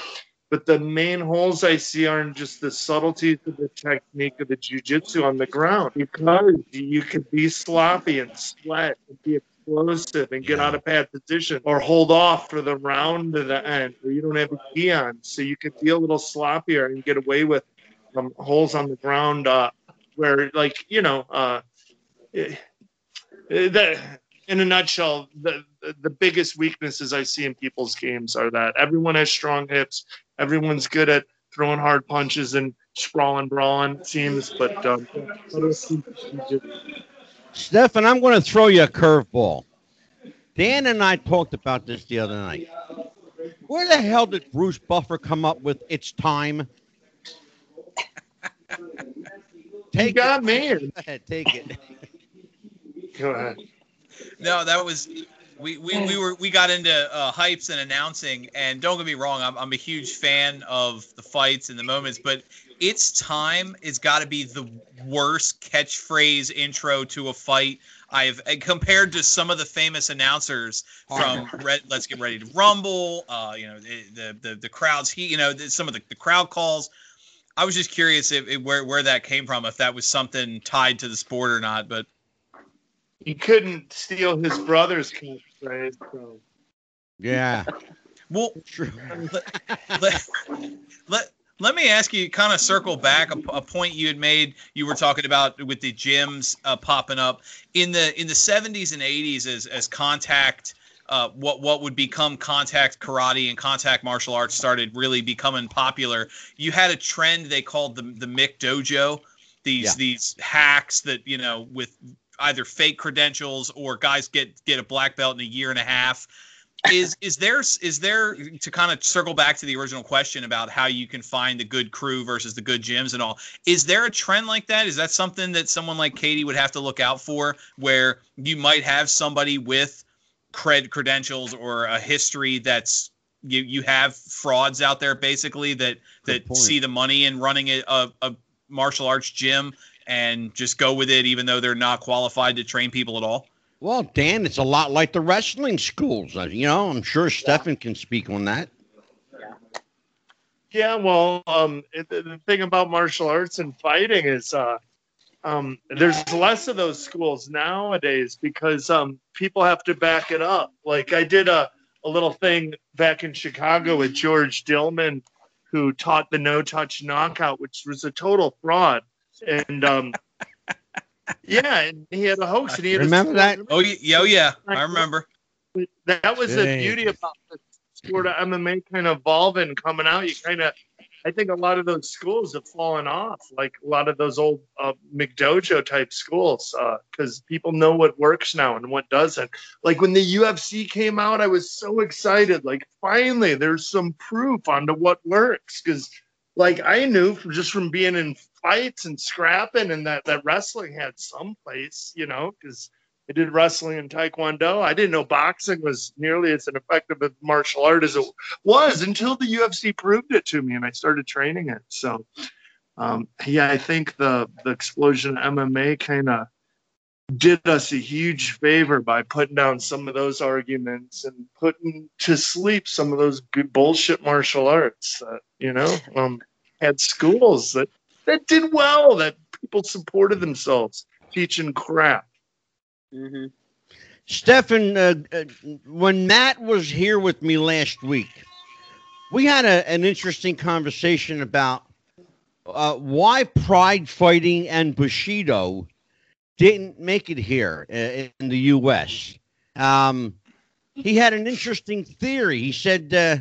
But the main holes I see aren't just the subtleties of the technique of the jujitsu on the ground because you could be sloppy and sweat and be explosive and get yeah. out of bad position or hold off for the round to the end where you don't have a key on. So you can be a little sloppier and get away with um, holes on the ground uh, where, like, you know, uh, it, eh, that in a nutshell, the the biggest weaknesses I see in people's games are that everyone has strong hips, everyone's good at throwing hard punches and sprawling, brawling teams, but um, Stephan, I'm going to throw you a curveball. Dan and I talked about this the other night. Where the hell did Bruce Buffer come up with "It's time"? You Take got it. me. Go ahead, take it. Go ahead. No, that was we we, we were we got into uh, hypes and announcing, and don't get me wrong, I'm I'm a huge fan of the fights and the moments, but it's time has got to be the worst catchphrase intro to a fight I've compared to some of the famous announcers from Red, Let's Get Ready to Rumble, uh, you know the the the, the crowds, he you know the, some of the, the crowd calls. I was just curious if, if where where that came from, if that was something tied to the sport or not, but. He couldn't steal his brother's catchphrase. So. Yeah, Well, true. let, let, let, let me ask you kind of circle back a, a point you had made you were talking about with the gyms uh, popping up in the in the 70s and 80s as as contact uh, what what would become contact karate and contact martial arts started really becoming popular you had a trend they called the the McDojo these Yeah. these hacks that you know with either fake credentials or guys get get a black belt in a year and a half is is there is there to kind of circle back to the original question about how you can find the good crew versus the good gyms and all is there a trend like that is that something that someone like katie would have to look out for where you might have somebody with cred credentials or a history that's you you have frauds out there basically that Good that point. see the money in running a, a, a martial arts gym and just go with it even though they're not qualified to train people at all Well, Dan, it's a lot like the wrestling schools. Uh, You know, I'm sure Stephan can speak on that. Yeah, Yeah. well, um, it, the the thing about martial arts and fighting is, uh, um, there's less of those schools nowadays because um, people have to back it up. Like I did a, a little thing back in Chicago with George Dillman, who taught the no touch knockout, which was a total fraud. And um, yeah, and he had a hoax. And he had a- Remember that? oh yeah yeah, oh, yeah i remember that was the beauty about the sport of MMA kind of evolving, coming out. You kind of, I think a lot of those schools have fallen off, like a lot of those old uh, McDojo type schools, because people know what works now and what doesn't. Like when the UFC came out, I was so excited. Like finally, there's some proof onto what works, because like I knew from, just from being in fights and scrapping, and that that wrestling had some place, you know, because I did wrestling and taekwondo. I didn't know boxing was nearly as effective a martial art as it was until the UFC proved it to me, and I started training it. So, um, yeah, I think the the explosion of MMA kind of did us a huge favor by putting down some of those arguments and putting to sleep some of those bullshit martial arts that you know um, had schools that that did well that people supported themselves teaching crap. hmm Stephan, uh, uh, when Matt was here with me last week, we had a, an interesting conversation about uh, why Pride Fighting and Bushido didn't make it here uh, in the U.S. Um, he had an interesting theory. He said uh,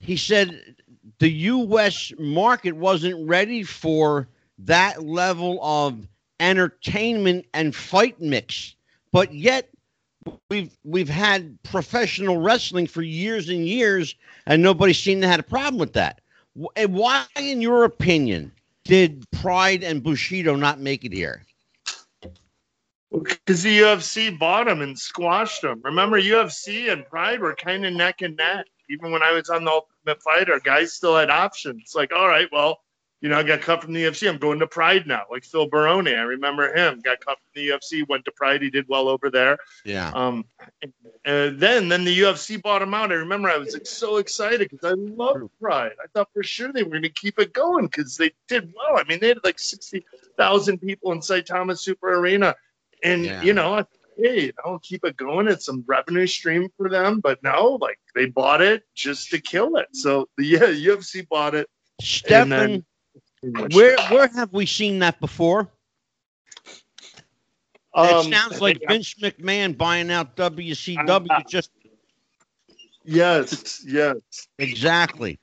he said the U.S. market wasn't ready for that level of entertainment and fight mix, but yet we've we've had professional wrestling for years and years, and nobody seemed to have a problem with that. Why, in your opinion, did Pride and Bushido not make it here? Because the UFC bought them and squashed them. Remember, UFC and Pride were kind of neck and neck. Even when I was on the Ultimate Fighter, guys still had options. Like, all right, well, you know, I got cut from the UFC. I'm going to Pride now. Like Phil Baroni, I remember him. Got cut from the UFC, went to Pride. He did well over there. Yeah. Um, and then then the UFC bought him out. I remember I was like, so excited because I loved Pride. I thought for sure they were going to keep it going because they did well. I mean, they had like sixty thousand people inside Saitama Super Arena, and Yeah. you know, I- hey, you know, keep it going. It's some revenue stream for them. But no, like they bought it just to kill it. So the yeah, UFC bought it. Stephan, then- where where have we seen that before? Um, it sounds like Vince McMahon buying out WCW. Uh, just yes, yes. exactly.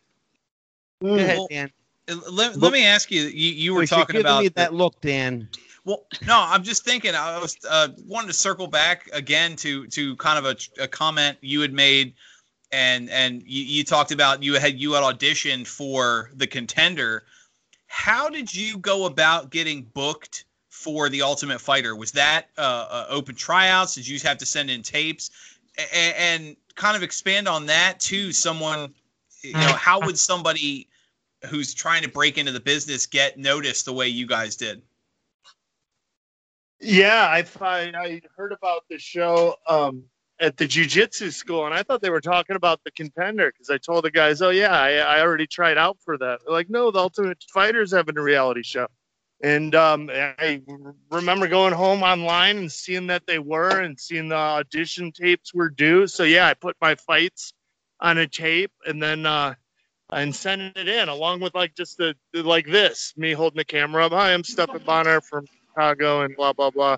Go Mm. ahead, Dan. Let, Look- let me ask you. You, you were You're talking giving about me the- that look, Dan. Well, no, I'm just thinking. I was uh, wanted to circle back again to to kind of a, a comment you had made, and and you, you talked about you had you had auditioned for the contender. How did you go about getting booked for the Ultimate Fighter? Was that uh, uh, open tryouts? Did you have to send in tapes? And, and kind of expand on that to someone. You know, how would somebody who's trying to break into the business get noticed the way you guys did? Yeah, I I, I heard about the show um, at the jujitsu school, and I thought they were talking about the contender because I told the guys, "Oh yeah, I, I already tried out for that." They're like, "No, the Ultimate Fighter's having a reality show," and um, I remember going home online and seeing that they were, and seeing the audition tapes were due. So yeah, I put my fights on a tape, and then. Uh, and sent it in along with like just the like this me holding the camera up hi i'm stephan Bonnar from chicago and blah blah blah.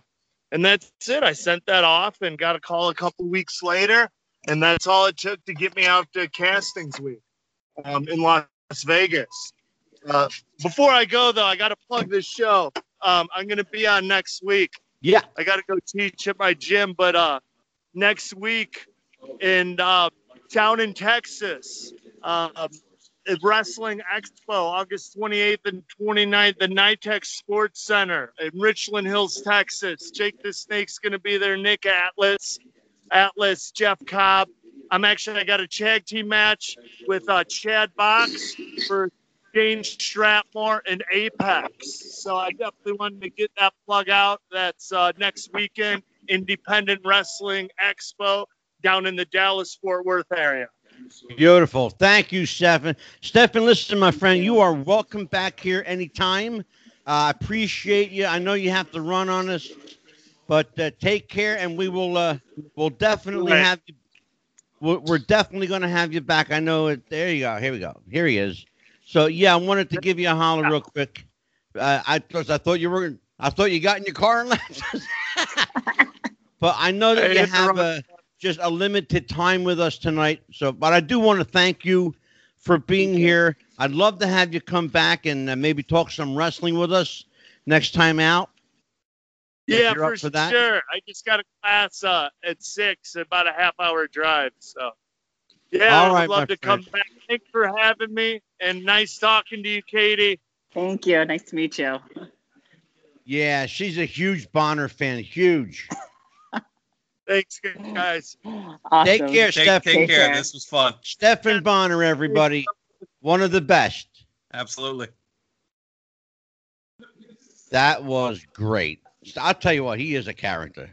And that's it. I sent that off and got a call a couple weeks later. And that's all it took to get me out to castings week um, in las vegas. Uh, before i go though i got to plug this show. Um, i'm going to be on next week. Yeah. i got to go teach at my gym but uh, next week in uh, down in texas. Um, Wrestling Expo, August 28th and 29th, the NYTEX Sports Center in Richland Hills, Texas. Jake the Snake's going to be there. Nick Atlas, Atlas, Jeff Cobb. I'm actually, I got a tag team match with uh, Chad Box for James Stratmore and Apex. So I definitely wanted to get that plug out. That's uh, next weekend, Independent Wrestling Expo down in the Dallas Fort Worth area. Beautiful. Thank you, Stephan. Stephan, listen, my friend, you are welcome back here anytime. I uh, appreciate you. I know you have to run on us, but uh, take care, and we will. Uh, we'll definitely Right. have you. We're, we're definitely going to have you back. I know it. There you go. Here we go. Here he is. So yeah, I wanted to give you a holler real quick. Uh, I I thought you were. I thought you got in your car and left. but I know that you have a just a limited time with us tonight. So, but I do want to thank you for being here. I'd love to have you come back and uh, maybe talk some wrestling with us next time out. Yeah, you're for, for that. sure. I just got a class uh, at six, about a half hour drive. So, yeah, All right, I'd love my to come friend. back. Thanks for having me, and nice talking to you, Katie. Thank you. Nice to meet you. Yeah, she's a huge Bonnar fan. Huge. Thanks, guys. Awesome. Take care, Take, Steph. take Take care. care. This was fun. Stephan Bonnar, everybody. One of the best. Absolutely. That was great. I'll tell you what, he is a character.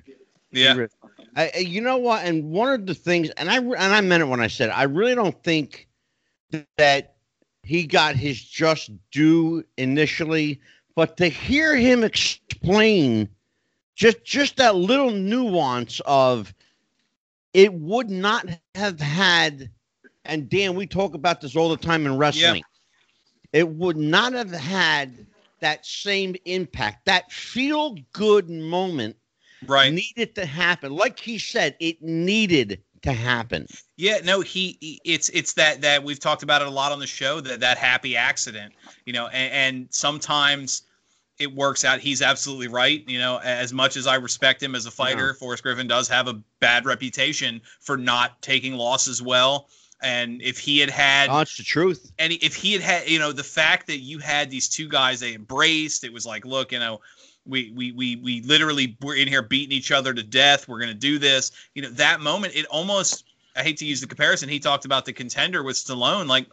Yeah. I, I- you know what? And one of the things, and I and I meant it when I said it, I really don't think that he got his just due initially, but to hear him explain just just that little nuance of it would not have had, and Dan, we talk about this all the time in wrestling. It would not have had that same impact, that feel good moment Right. needed to happen. Like he said, it needed to happen. Yeah, no, he, he- it's it's that that we've talked about it a lot on the show that that happy accident, you know, and, and sometimes it works out. He's absolutely right. You know, as much as I respect him as a fighter, Forrest Griffin does have a bad reputation for not taking losses well. And if he had had it's the truth. and if he had had, you know, the fact that you had these two guys they embraced, it was like, look, you know, we we we we literally we're in here beating each other to death. We're gonna do this. You know, that moment, it almost. I hate to use the comparison. He talked about the contender with Stallone, like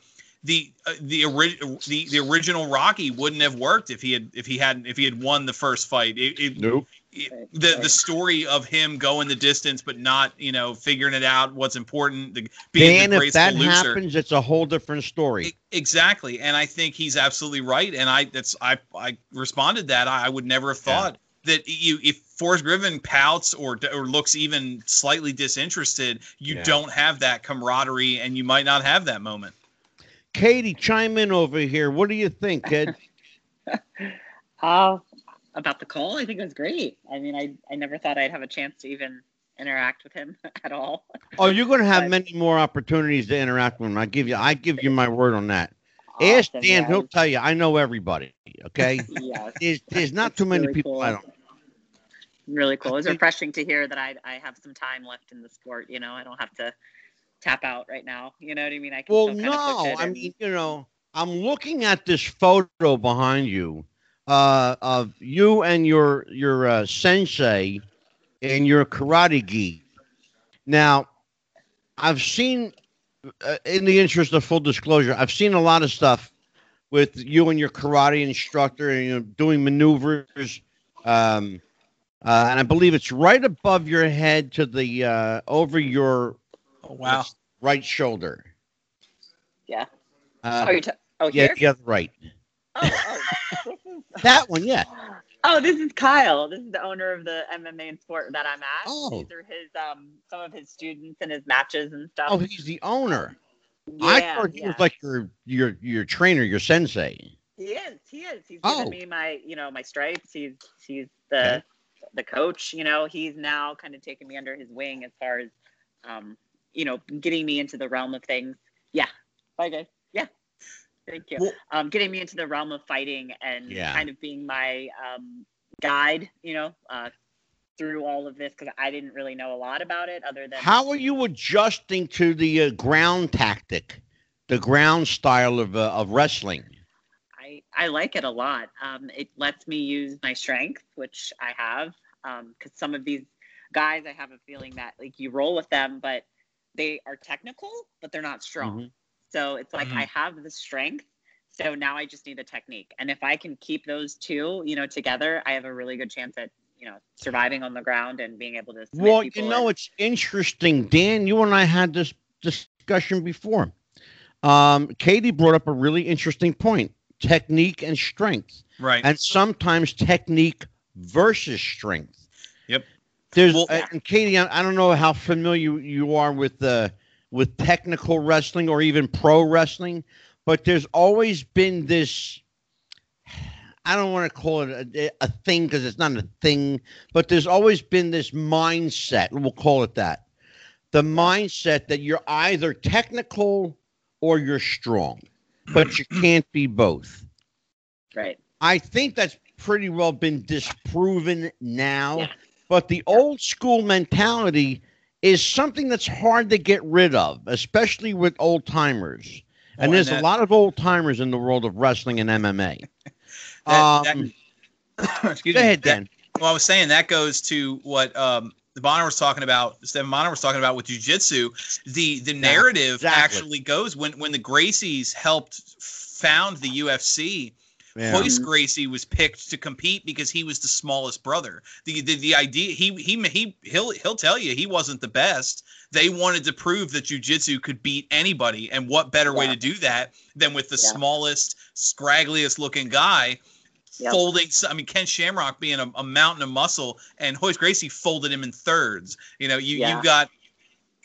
the uh, the original the, the original Rocky wouldn't have worked if he had if he hadn't if he had won the first fight. It, it, Nope. it- the the story of him going the distance but not you know figuring it out what's important the, being Dan, the if that loser. happens, it's a whole different story. Exactly, and I think he's absolutely right. And I that's I I responded that I, I would never have Yeah. thought that you if Forrest Griffin pouts or or looks even slightly disinterested, you Yeah. don't have that camaraderie, and you might not have that moment. Katie, chime in over here. What do you think, kid? Uh, about the call, I think it was great. I mean, I, I never thought I'd have a chance to even interact with him at all. oh, you're going to have But- many more opportunities to interact with him. I give you, I give you my word on that. Ask Dan; yeah. he'll tell you. I know everybody. Okay, Yeah, there's, there's not too many really people I don't. really cool. It's refreshing to hear that I I have some time left in the sport. You know, I don't have to tap out right now. You know what I mean? I can Well, still kind of push no, I mean, you know, I'm looking at this photo behind you uh, of you and your your uh, sensei and your karate gi. Now, I've seen, uh, in the interest of full disclosure, I've seen a lot of stuff with you and your karate instructor and you know, doing maneuvers. Um, uh, and I believe it's right above your head to the uh, over your Oh, wow. right shoulder. Yeah. Uh, oh, you're t- oh yeah, here. the other right. Oh, oh, That one, yeah. Oh, this is Kyle. This is the owner of the MMA and sport that I'm at. Oh. These are his um some of his students and his matches and stuff. Oh, he's the owner. yeah, I thought he yeah. was like your your your trainer, your sensei. He is. He is. He's Oh. given me my, you know, my stripes. He's he's the Okay. the coach. You know, he's now kind of taken me under his wing as far as, um, you know, getting me into the realm of things. Yeah. Bye, guys. Yeah. Thank you. Well- um, getting me into the realm of fighting and Yeah. kind of being my um, guide. You know, uh, through all of this because I didn't really know a lot about it other than How are you adjusting to the uh, ground tactic, the ground style of uh, of wrestling? I, I like it a lot. Um, it lets me use my strength, which I have. Because some of these guys, I have a feeling that like you roll with them, but they are technical, but they're not strong. Mhm. So it's like Mhm. I have the strength. So now I just need the technique. And if I can keep those two, you know, together, I have a really good chance at you know surviving on the ground and being able to. Well, you know, and- it's interesting, Dan. You and I had this discussion before. Um, Katie brought up a really interesting point: technique and strength. Right. and sometimes technique versus strength. There's Well- uh, and Katie, I, I don't know how familiar you are with the with technical wrestling or even pro wrestling, but there's always been this. I don't want to call it a, a thing because it's not a thing, but there's always been this mindset. We'll call it that. The mindset that you're either technical or you're strong, but you can't be both. right. I think that's pretty well been disproven now. Yeah. But the old school mentality is something that's hard to get rid of, especially with old timers. and Well, there's that- a lot of old timers in the world of wrestling and MMA. That- that- um, Excuse go me. ahead, That- Dan. Well, I was saying that goes to what um, the Bonnar was talking about. Stephen Bonnar was talking about with jujitsu. The the narrative exactly. actually goes when when the Gracies helped found the UFC. Yeah. Royce Gracie was picked to compete because he was the smallest brother. The, the the idea he he he he'll he'll tell you he wasn't the best. They wanted to prove that jujitsu could beat anybody, and what better way to do that than with the Yeah. smallest, scraggliest looking guy Yep. folding. I mean, Ken Shamrock being a, a mountain of muscle, and Royce Gracie folded him in thirds. You know, you Yeah. you got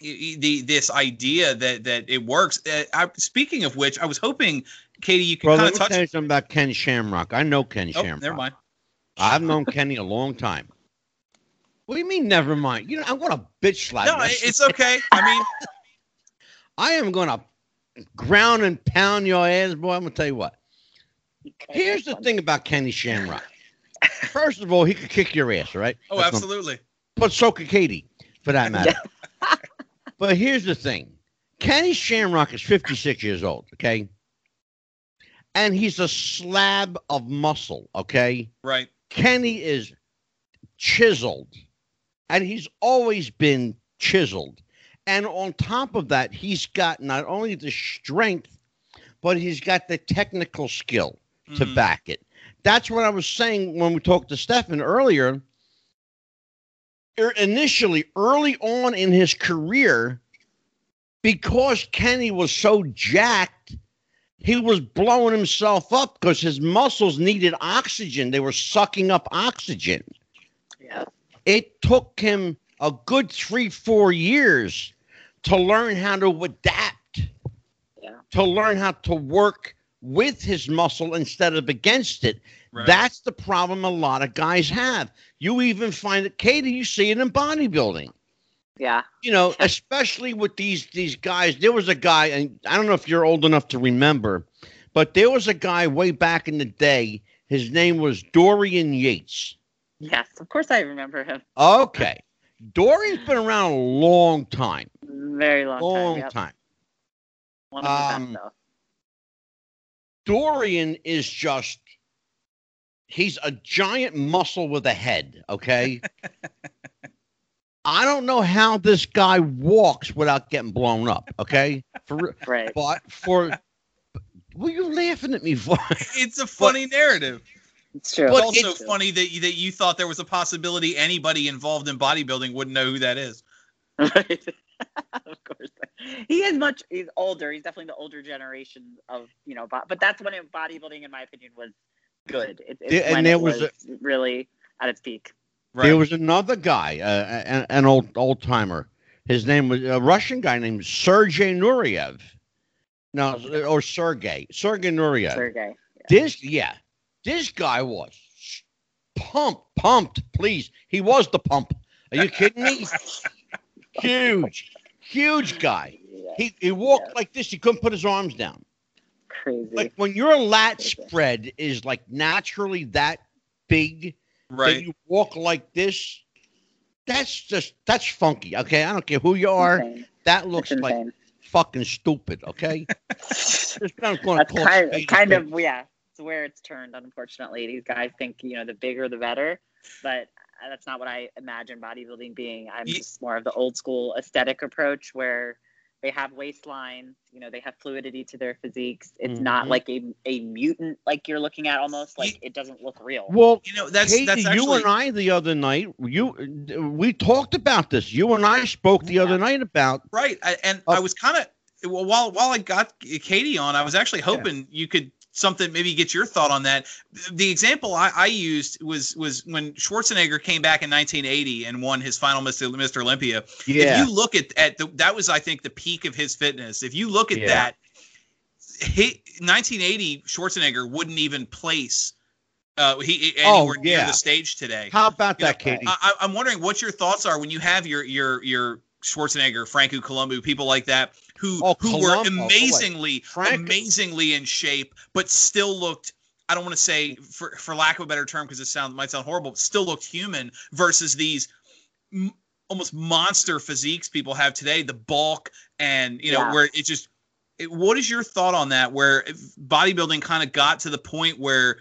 y- y- the this idea that that it works. Uh, I, speaking of which, I was hoping, Katie, you can Well, kind let of me touch. tell you something about Ken Shamrock. I know Ken Oh, Shamrock. never mind. I've known Kenny a long time. What do you mean, never mind? You know, I'm going to bitch slap No, you. it- it's okay. I mean, I am going to ground and pound your ass, boy. I'm going to tell you what. Here's the thing about Kenny Shamrock. First of all, he could kick your ass, right? oh, That's absolutely. but so could Katie, for that matter. but here's the thing Kenny Shamrock is 56 years old, okay? And he's a slab of muscle, okay? Right. Kenny is chiseled, and he's always been chiseled. And on top of that, he's got not only the strength, but he's got the technical skill to Mhm. back it. That's what I was saying when we talked to Stephan earlier. Er, Initially, early on in his career, because Kenny was so jacked, he was blowing himself up because his muscles needed oxygen. They were sucking up oxygen. Yeah. It took him a good three, four years to learn how to adapt Yeah. to learn how to work with his muscle instead of against it. Right. That's the problem a lot of guys have. You even find it, Katie, you see it in bodybuilding. Yeah. You know, especially with these these guys. There was a guy, and I don't know if you're old enough to remember, but there was a guy way back in the day. His name was Dorian Yates. Yes, of course I remember him. Okay. Dorian's been around a long time. Very long, Long time. Yep. time. One of the Um, best, though. Dorian is just he's a giant muscle with a head, okay? I don't know how this guy walks without getting blown up, okay? For re- Right. but for what are you laughing at me for? It's a funny narrative. It's true. But also it's- funny that you, that you thought there was a possibility anybody involved in bodybuilding wouldn't know who that is. right. of course. He is much. He's older. He's definitely the older generation of you know. But, but that's when it, bodybuilding, in my opinion, was good. It, it's Yeah, and when it was was, really at its peak. There was another guy, uh, an, an old old timer. His name was a Russian guy named Sergey Nureyev. No, or Sergey. Sergey Nureyev. Sergey. This, yeah, this guy was pumped, pumped. Please, he was the pump. Are you kidding me? huge, huge guy. Yeah, He he walked Yeah. like this. He couldn't put his arms down. crazy. Like when your lat Crazy. spread is like naturally that big, that Right. you walk like this. That's just that's funky. Okay, I don't care who you are. Insane. That looks It's like insane. fucking stupid. Okay, just not going to That's call kind, kind of yeah. It's where it's turned. Unfortunately, these guys think you know the bigger the better, but uh, that's not what I imagine bodybuilding being. I'm Ye- just more of the old school aesthetic approach where they have waistlines. You know, they have fluidity to their physiques. It's not Mhm. like a a mutant like you're looking at almost like it doesn't look real. Well, You know, that's Katie, that's you and I the other night, you we talked about this. You and I spoke the other night about right. I, and Oh. I was kind of well, while while I got Katie on, I was actually hoping you could something maybe get your thought on that. The example I, I used was was when Schwarzenegger came back in 1980 and won his final Mr. Mr. Olympia. yeah, If you look at at the, that was I think the peak of his fitness. If you look at Yeah. that, he, 1980 Schwarzenegger wouldn't even place uh, he Oh, anywhere near yeah. the stage today. how about You know, that, Katie? I, I'm wondering what your thoughts are when you have your your your Schwarzenegger, Franco Columbu, people like that who Oh, who were amazingly Franco- amazingly in shape, but still looked. I don't want to say for for lack of a better term because it sound might sound horrible, but still looked human versus these. m- Almost monster physiques people have today, the bulk and you know Yeah. where it just. It, what is your thought on that? Where bodybuilding kind of got to the point where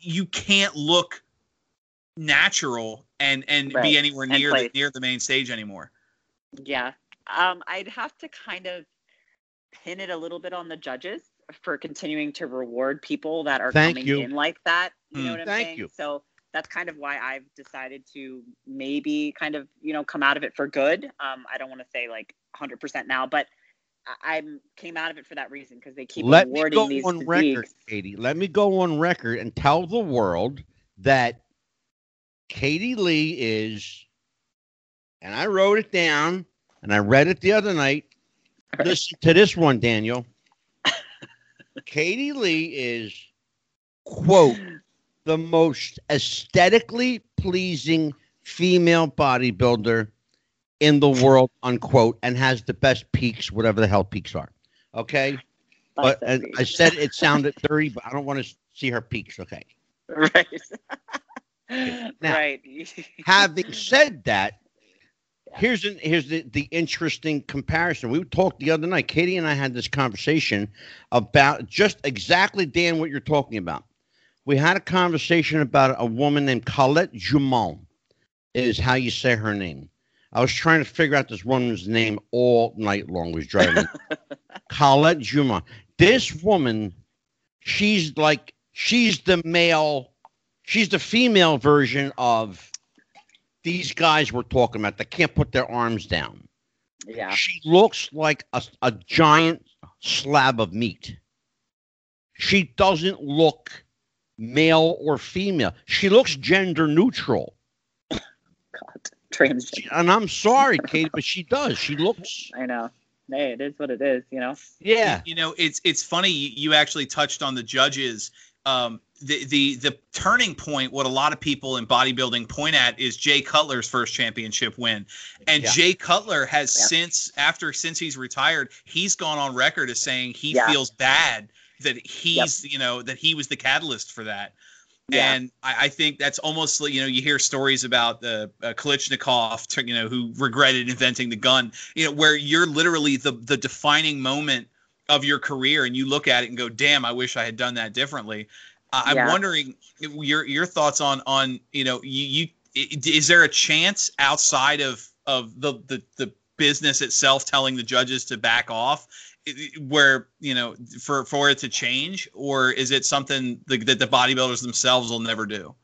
you can't look natural and and Right. be anywhere near the near the main stage anymore. Yeah. Um, I'd have to kind of pin it a little bit on the judges for continuing to reward people that are Thank coming you. in like that. You Mm. know what I'm Thank saying? you. So that's kind of why I've decided to maybe kind of, you know, come out of it for good. Um, I don't want to say like 100% now, but I I'm came out of it for that reason because they keep Let me rewarding go these on physiques. record, Katie. Let me go on record and tell the world that Katie Lee is, and I wrote it down and I read it the other night. Right. Listen to this one, Daniel. Katie Lee is, quote, the most aesthetically pleasing female bodybuilder in the world, unquote, and has the best peaks, whatever the hell peaks are. Okay. But I said it sounded dirty, but I don't want to see her peaks. Okay. right. Now, right. Having said that, here's an, here's the, the interesting comparison. We talked the other night. Katie and I had this conversation about just exactly Dan what you're talking about. We had a conversation about a woman named Colette Jumon, is how you say her name. I was trying to figure out this woman's name all night long. Was driving. Colette Jumon. This woman, she's like she's the male, she's the female version of these guys we're talking about that can't put their arms down. yeah. She looks like a, a giant slab of meat. She doesn't look male or female. She looks gender neutral. God. Transgender. And I'm sorry, Kate, but she does. She looks, I know. Hey, it is what it is, you know? yeah. You know, it's it's funny you, you actually touched on the judges. Um, the the the turning point, what a lot of people in bodybuilding point at is Jay Cutler's first championship win, and Yeah. Jay Cutler has Yeah. since after since he's retired, he's gone on record as saying he Yeah. feels bad that he's you know that he was the catalyst for that. Yeah. And I, I think that's almost like you know you hear stories about the uh, Kalashnikov, to, you know, who regretted inventing the gun. You know, where you're literally the the defining moment of your career, and you look at it and go, "Damn, I wish I had done that differently." Uh, I'm Yeah. wondering your your thoughts on on you know you, you is there a chance outside of of the the the business itself telling the judges to back off i- i- where you know for for it to change or is it something that, that the bodybuilders themselves will never do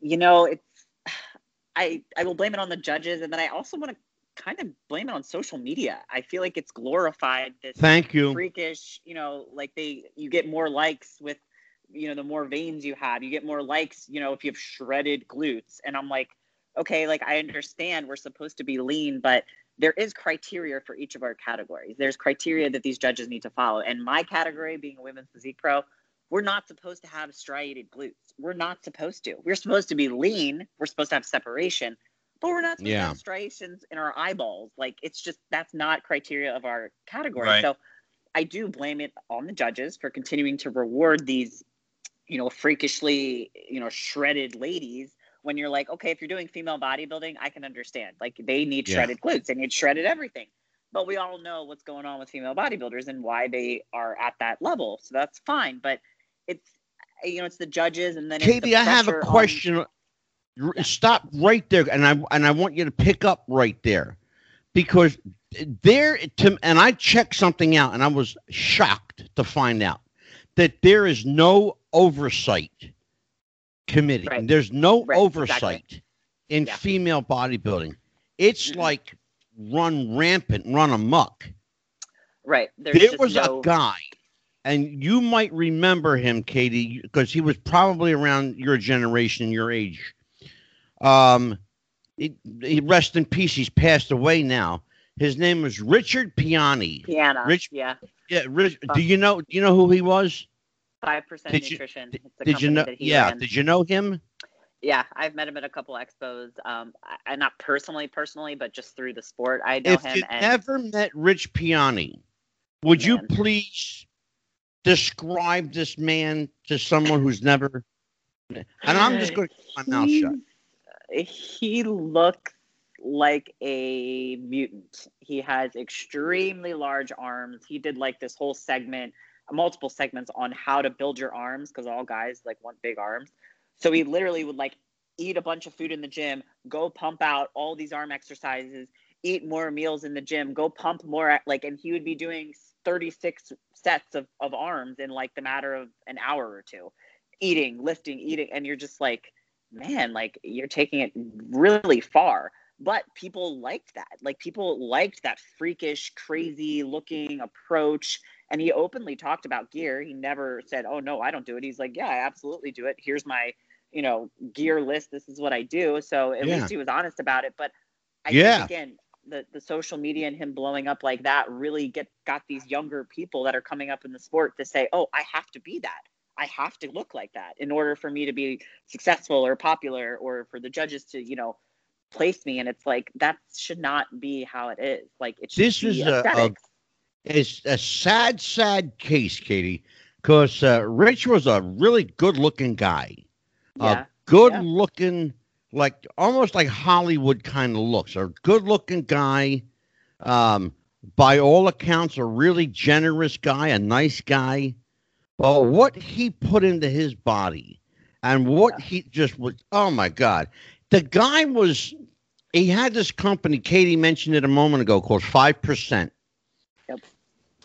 you know, it's I I will blame it on the judges, and then I also want to kind of blame it on social media. I feel like it's glorified this Thank you. freakish, you know, like they you get more likes with you know the more veins you have, you get more likes, you know, if you have shredded glutes, and I'm like, okay, like I understand we're supposed to be lean, but there is criteria for each of our categories. There's criteria that these judges need to follow, and my category being a women's physique pro, we're not supposed to have striated glutes. We're not supposed to. We're supposed to be lean. We're supposed to have separation, but we're not supposed Yeah. to have striations in our eyeballs. Like it's just that's not criteria of our category. Right. So I do blame it on the judges for continuing to reward these, you know, freakishly, you know, shredded ladies. When you're like, okay, if you're doing female bodybuilding, I can understand. Like they need Yeah. shredded glutes, they need shredded everything. But we all know what's going on with female bodybuilders and why they are at that level. So that's fine. But it's you know, it's the judges and then it's the Katie, I have a pressure on- question. Stop right there, and I and I want you to pick up right there, because there to and I checked something out, and I was shocked to find out that there is no oversight committee. Right. There's no Right, oversight in Yeah. female bodybuilding. It's Mhm. like run rampant, run amok. right. There's there was no, a guy, and you might remember him, Katie, because he was probably around your generation, your age. Um, he, he rest in peace. He's passed away now. His name was Richard Piana. piano. Rich- yeah, Yeah, Rich, do you know? Do you know who he was? Five percent Did you- nutrition. it's the Did you know? that he Yeah, ran. did you know him? Yeah, I've met him at a couple expos. Um, I, not personally, personally, but just through the sport, I know If him. you and never met Rich Piana, would you please describe this man to someone who's never? And I'm just going to keep my mouth shut. He looks like a mutant. He has extremely large arms. He did like this whole segment, multiple segments on how to build your arms because all guys like want big arms. So he literally would like eat a bunch of food in the gym, go pump out all these arm exercises, eat more meals in the gym, go pump more at like, and he would be doing 36 sets of, of arms in like the matter of an hour or two, eating, lifting, eating. And you're just like, man, like you're taking it really far. But people liked that. Like people liked that freakish, crazy looking approach. And he openly talked about gear. He never said, "Oh no, I don't do it." He's like, "Yeah, I absolutely do it. Here's my, you know, gear list. This is what I do." So at Yeah. least he was honest about it. But I Yeah. think again, the the social media and him blowing up like that really get got these younger people that are coming up in the sport to say, "Oh, I have to be that. I have to look like that in order for me to be successful or popular or for the judges to, you know, place me." And it's like that should not be how it is. Like it should This be is a- a It's a sad, sad case, Katie, because uh, Rich was a really good-looking guy. yeah. A good-looking, like almost like Hollywood kind of looks. A good-looking guy. Um, by all accounts, a really generous guy, a nice guy. But what he put into his body, and what he just was, oh my God, the guy was. He had this company. Katie mentioned it a moment ago, called Five Percent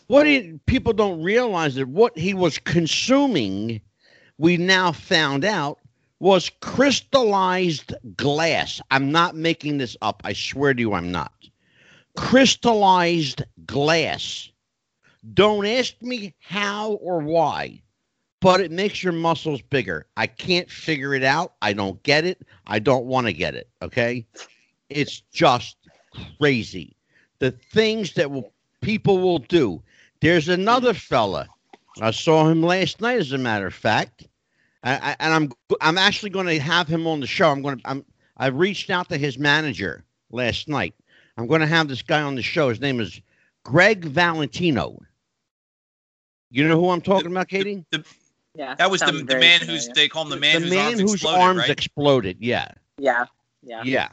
what he, people don't realize that what he was consuming, we now found out, was crystallized glass. I'm not making this up. I swear to you, I'm not. Crystallized glass. Don't ask me how or why, but it makes your muscles bigger. I can't figure it out. I don't get it. I don't want to get it. Okay. It's just crazy. The things that will people will do. There's another fella. I saw him last night, as a matter of fact, I, I, and I'm I'm actually going to have him on the show. I'm going to I'm I reached out to his manager last night. I'm going to have this guy on the show. His name is Greg Valentino. You know who I'm talking about, Katie? The, Yeah. that was the, the man familiar. who's they call him the man the whose man arms whose exploded, arms right? exploded. Yeah. Yeah. Yeah. Yeah.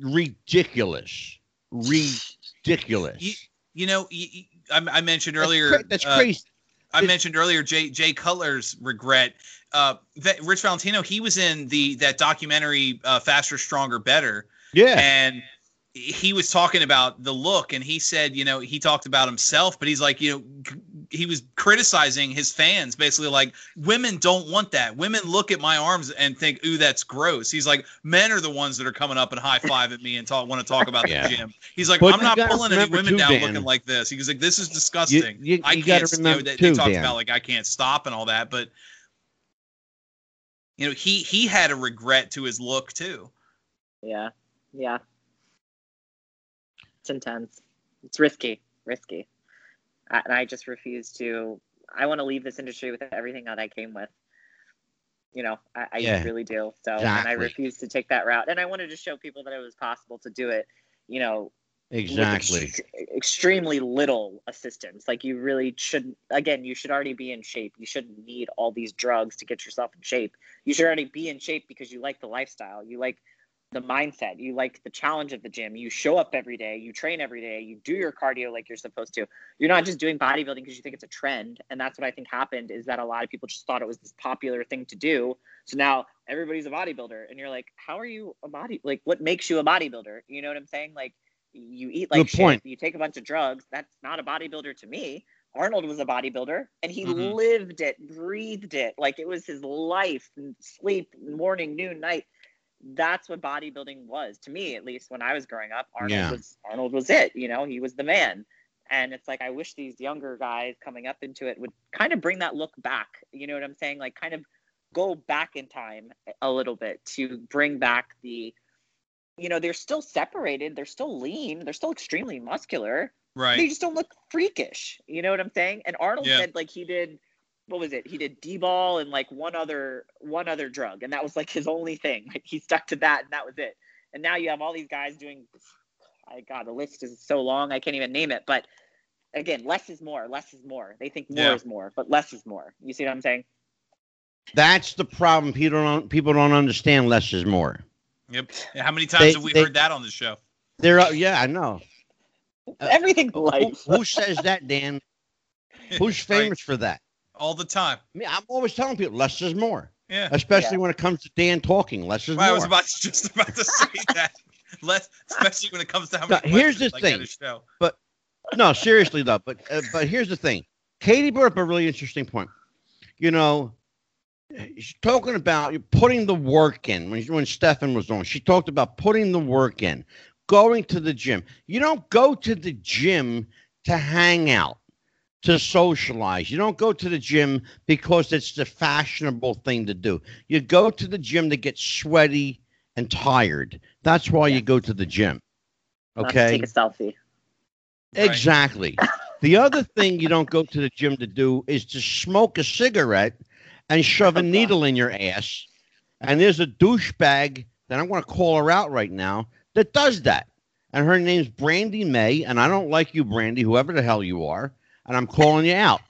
Ridiculous. Ridiculous. You, you know, y- y- I, I mentioned That's earlier. cra- That's uh, crazy. I mentioned earlier Jay Jay Cutler's regret. Uh, that Rich Valentino, he was in the that documentary uh, Faster, Stronger, Better, Yeah. and he was talking about the look, and he said, you know, he talked about himself, but he's like, you know, he was criticizing his fans, basically like women don't want that. Women look at my arms and think, ooh, that's gross. He's like, men are the ones that are coming up and high five at me and talk want to talk about Yeah. the gym. He's like, But I'm not pulling any women too, down Dan. looking like this. He goes like, this is disgusting. you, I you gotta can't. You know, remember they, too, they talked Dan. about like I can't stop and all that, but you know, he he had a regret to his look too. Yeah. Yeah. It's intense. It's risky. Risky. And I just refuse to. I want to leave this industry with everything that I came with. You know, I, I Yeah. really do. So, and I refuse to take that route. And I wanted to show people that it was possible to do it. You know, exactly. ext- extremely little assistance. Like you really shouldn't. Again, you should already be in shape. You shouldn't need all these drugs to get yourself in shape. You should already be in shape because you like the lifestyle. You like the mindset. You like the challenge of the gym. You show up every day. You train every day. You do your cardio like you're supposed to. You're not just doing bodybuilding because you think it's a trend. And that's what I think happened is that a lot of people just thought it was this popular thing to do. So now everybody's a bodybuilder, and you're like, how are you a body? Like, what makes you a bodybuilder? You know what I'm saying? Like, you eat like Good shit, point. you take a bunch of drugs. That's not a bodybuilder to me. Arnold was a bodybuilder and he Mhm. lived it, breathed it. Like it was his life sleep, morning, noon, night. That's what bodybuilding was to me, at least when I was growing up. Arnold Yeah. was Arnold was it, you know, he was the man. And it's like I wish these younger guys coming up into it would kind of bring that look back. You know what I'm saying? Like kind of go back in time a little bit to bring back the you know, they're still separated, they're still lean, they're still extremely muscular. Right they just don't look freakish. You know what I'm saying? And Arnold Yeah. said like he did what was it? He did D-bol and like one other one other drug, and that was like his only thing. Like he stuck to that, and that was it. And now you have all these guys doing. I God, the list is so long I can't even name it. But again, less is more. Less is more. They think more Yeah. is more, but less is more. You see what I'm saying? That's the problem. People don't people don't understand less is more. Yep. How many times They- have we they- heard that on the show? There are yeah, I know. Uh, Everything in Who, life. who says that, Dan? Who's Right. famous for that? All the time? I mean, I'm always telling people less is more, Yeah. especially Yeah. when it comes to Dan talking. Less is I more. I was about just about to say that. Less, especially when it comes to how No, many here's the questions I get thing. a show. no, seriously though. But uh, but here's the thing. Katie brought up a really interesting point. You know, she's talking about putting the work in. When when Stephan was on, she talked about putting the work in, going to the gym. You don't go to the gym to hang out, to socialize. You don't go to the gym because it's the fashionable thing to do. You go to the gym to get sweaty and tired. That's why you go to the gym. Okay. Take a selfie. Right. Exactly. the other thing you don't go to the gym to do is to smoke a cigarette and shove a needle in your ass. And there's a douchebag that I'm going to call her out right now that does that. And her name's Brandy May. And I don't like you, Brandy, whoever the hell you are. And I'm calling you out.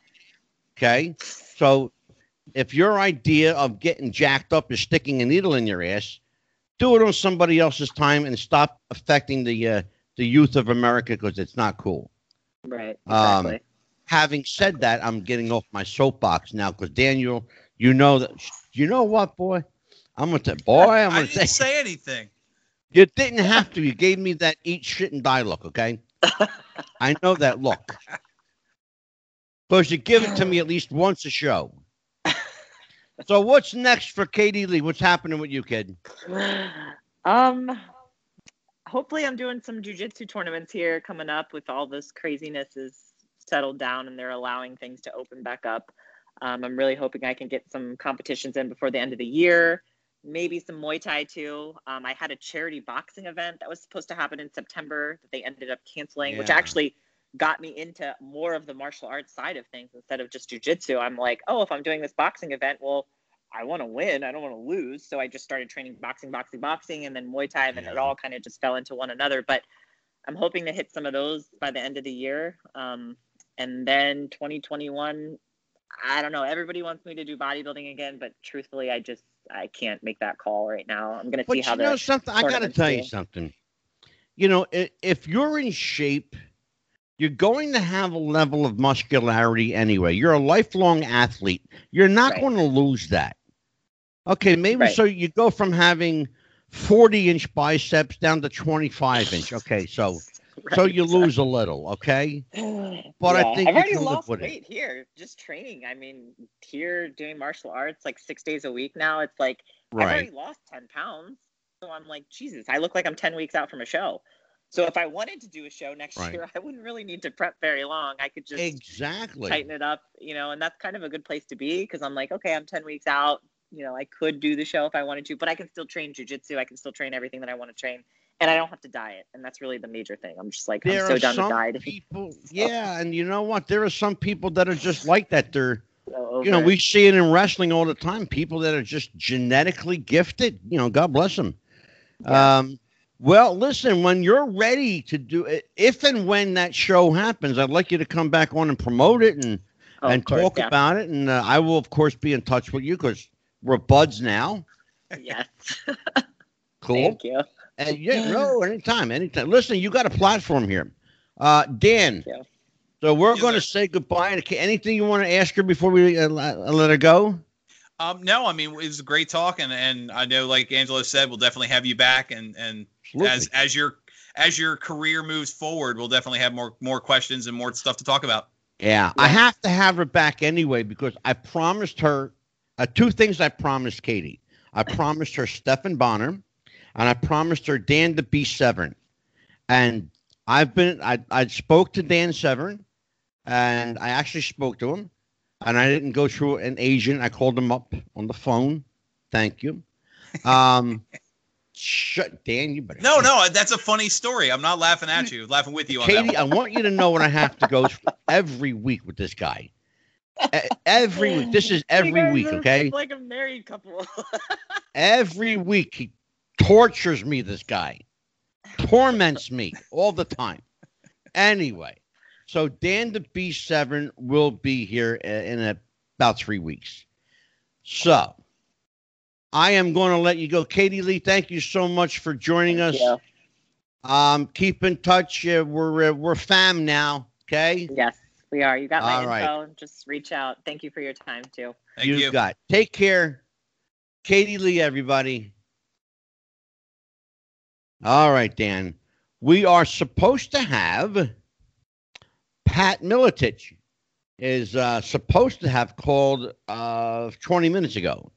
Okay. So if your idea of getting jacked up is sticking a needle in your ass, do it on somebody else's time and stop affecting the uh, the youth of America because it's not cool. Right. Um, Exactly. Having said that, I'm getting off my soapbox now because Daniel, you know that you know what, boy. I'm gonna tell boy, I'm gonna didn't say say anything. you didn't have to. You gave me that eat shit and die look, okay? I know that look. Because you give it to me at least once a show. So what's next for Katie Lee? What's happening with you, kid? um hopefully i'm doing some jujitsu tournaments here coming up with all this craziness is settled down and they're allowing things to open back up um, i'm really hoping i can get some competitions in before the end of the year maybe some muay thai too um, i had a charity boxing event that was supposed to happen in september that they ended up canceling which actually got me into more of the martial arts side of things instead of just jujitsu i'm like oh if i'm doing this boxing event well I want to win. I don't want to lose. So I just started training boxing, boxing, boxing, and then Muay Thai, and then it all kind of just fell into one another. But I'm hoping to hit some of those by the end of the year. Um, and then 2021, I don't know. Everybody wants me to do bodybuilding again, but truthfully, I just I can't make that call right now. I'm gonna But see you how know the something? I got to tell you something. You know, if you're in shape, you're going to have a level of muscularity anyway. You're a lifelong athlete. You're not Right. going to lose that. Okay, maybe Right. so you go from having 40 inch biceps down to 25 inch. Okay, so so you lose a little. Okay, But I Yeah. think I've already lost with it. weight here, just training. I mean, here doing martial arts like six days a week now. It's like I've already lost ten pounds, so I'm like, Jesus, I look like I'm ten weeks out from a show. So if I wanted to do a show next Right. year, I wouldn't really need to prep very long. I could just Exactly. tighten it up, you know, and that's kind of a good place to be because I'm like, okay, I'm 10 weeks out. You know, I could do the show if I wanted to, but I can still train jujitsu. I can still train everything that I want to train, and I don't have to diet. And that's really the major thing. I'm just like, There I'm so done with dieting. people, yeah, and you know what? There are some people that are just like that. They're So you know, we see it in wrestling all the time. People that are just genetically gifted. You know, God bless them. Yeah. Um, well, listen, when you're ready to do it, if and when that show happens, I'd like you to come back on and promote it and Oh, and course, talk yeah. about it. And uh, I will, of course, be in touch with you because we're buds now. Yes. Cool. Thank you. And yeah, no, anytime, anytime. Listen, you got a platform here, uh, Dan. Thank. So we're Yes, going to say goodbye. Okay, Anything you want to ask her before we uh, let let her go? Um, no, I mean it was a great talk, and and I know, like Angelo said, we'll definitely have you back, and and Absolutely. as as your as your career moves forward, we'll definitely have more more questions and more stuff to talk about. Yeah, I have to have her back anyway because I promised her uh, two things. I promised Katie. I promised her Stephan Bonnar, and I promised her Dan the B Severn. And I've been I I spoke to Dan Severn, and I actually spoke to him, and I didn't go through an agent. I called him up on the phone. Thank you. Um, shut Dan. You better No, no, that's a funny story. I'm not laughing at you, laughing with you on that. Katie, I want you to know when I have to go every week with this guy. Every week. This is You every guys week, okay? Like a married couple. Every week he tortures me, this guy. Torments me all the time. Anyway, so Dan the B7 will be here i- in about three weeks. So I am going to let you go. Katie Lee, thank you so much for joining us. Thank Um, keep in touch. Uh, we're uh, we're fam now. Okay. Yes, we are. You got my All right. info. Just reach out. Thank you for your time too. Thank You've you. got. Take care, Katie Lee. Everybody. All right, Dan. We are supposed to have Pat Miletich is uh, supposed to have called uh, 20 minutes ago,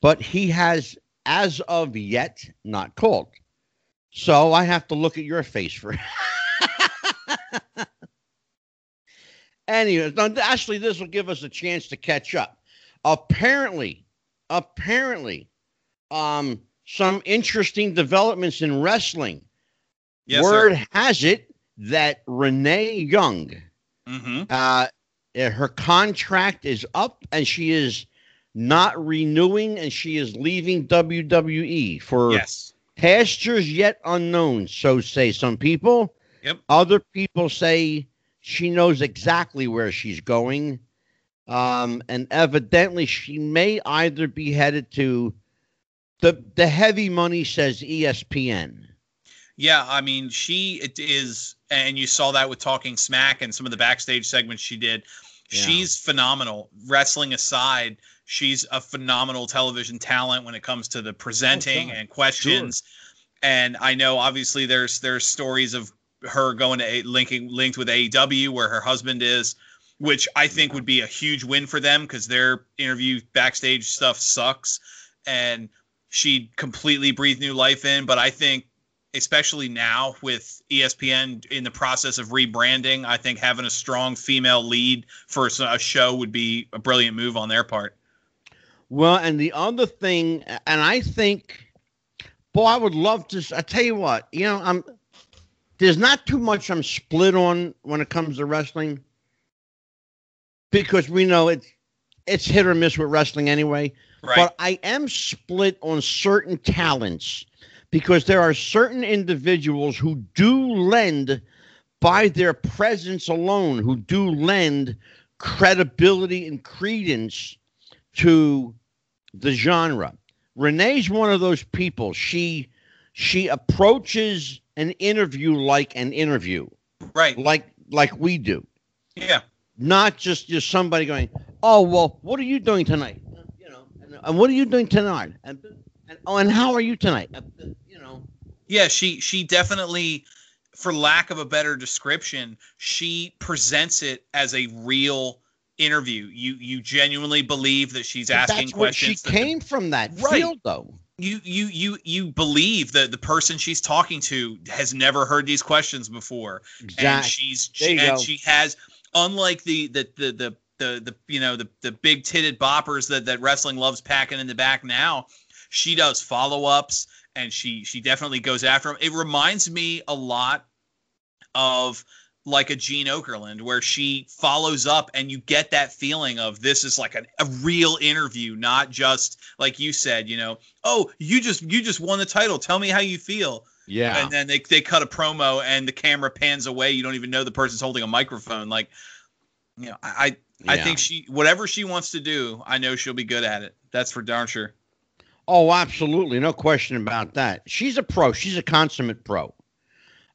but he has, as of yet, not called. So I have to look at your face for. Anyway, no, actually, this will give us a chance to catch up. Apparently, apparently, um, some interesting developments in wrestling. Yes, Word sir. has it that Renee Young, Mm-hmm. uh, her contract is up and she is not renewing and she is leaving WWE for Yes. pastures yet unknown, so say some people. Yep. Other people say she knows exactly where she's going. Um, and evidently she may either be headed to the the heavy money says ESPN. Yeah, I mean, she it is, and you saw that with Talking Smack and some of the backstage segments she did. Yeah. She's phenomenal. Wrestling aside, she's a phenomenal television talent when it comes to the oh, presenting God. and questions. And I know, obviously, there's there's stories of her going to a, linking linked with AEW where her husband is, which I think would be a huge win for them because their interview backstage stuff sucks, and she completely breathed new life in. But I think especially now with ESPN in the process of rebranding, I think having a strong female lead for a show would be a brilliant move on their part. Well, and the other thing, and I think, boy, I would love to. I tell you what, you know, I'm there's not too much I'm split on when it comes to wrestling because we know it's it's hit or miss with wrestling anyway. Right. But I am split on certain talents because there are certain individuals who do lend by their presence alone, who do lend credibility and credence to the genre. Renee's one of those people. She she approaches an interview like an interview, Right. like like we do, Yeah. not just just somebody going, "Oh well, what are you doing tonight?" You know, and, and what are you doing tonight? And, and oh, and how are you tonight? You know, Yeah, she she definitely for lack of a better description, she presents it as a real interview. You you genuinely believe that she's asking that's where she questions. that the- came from that Right. field, though. you you you you believe that the person she's talking to has never heard these questions before. and Exactly. she's she, and go. she has unlike the the the the the, the you know the the big titted boppers that that wrestling loves packing in the back now she does follow-ups and she she definitely goes after them it reminds me a lot of like a Gene Okerlund where she follows up and you get that feeling of this is like a, a real interview not just like you said you know oh you just you just won the title tell me how you feel Yeah. and then they, they cut a promo and the camera pans away you don't even know the person's holding a microphone like you know i i, I think she whatever she wants to do i know she'll be good at it that's for darn sure Oh, absolutely, no question about that. She's a pro. She's a consummate pro.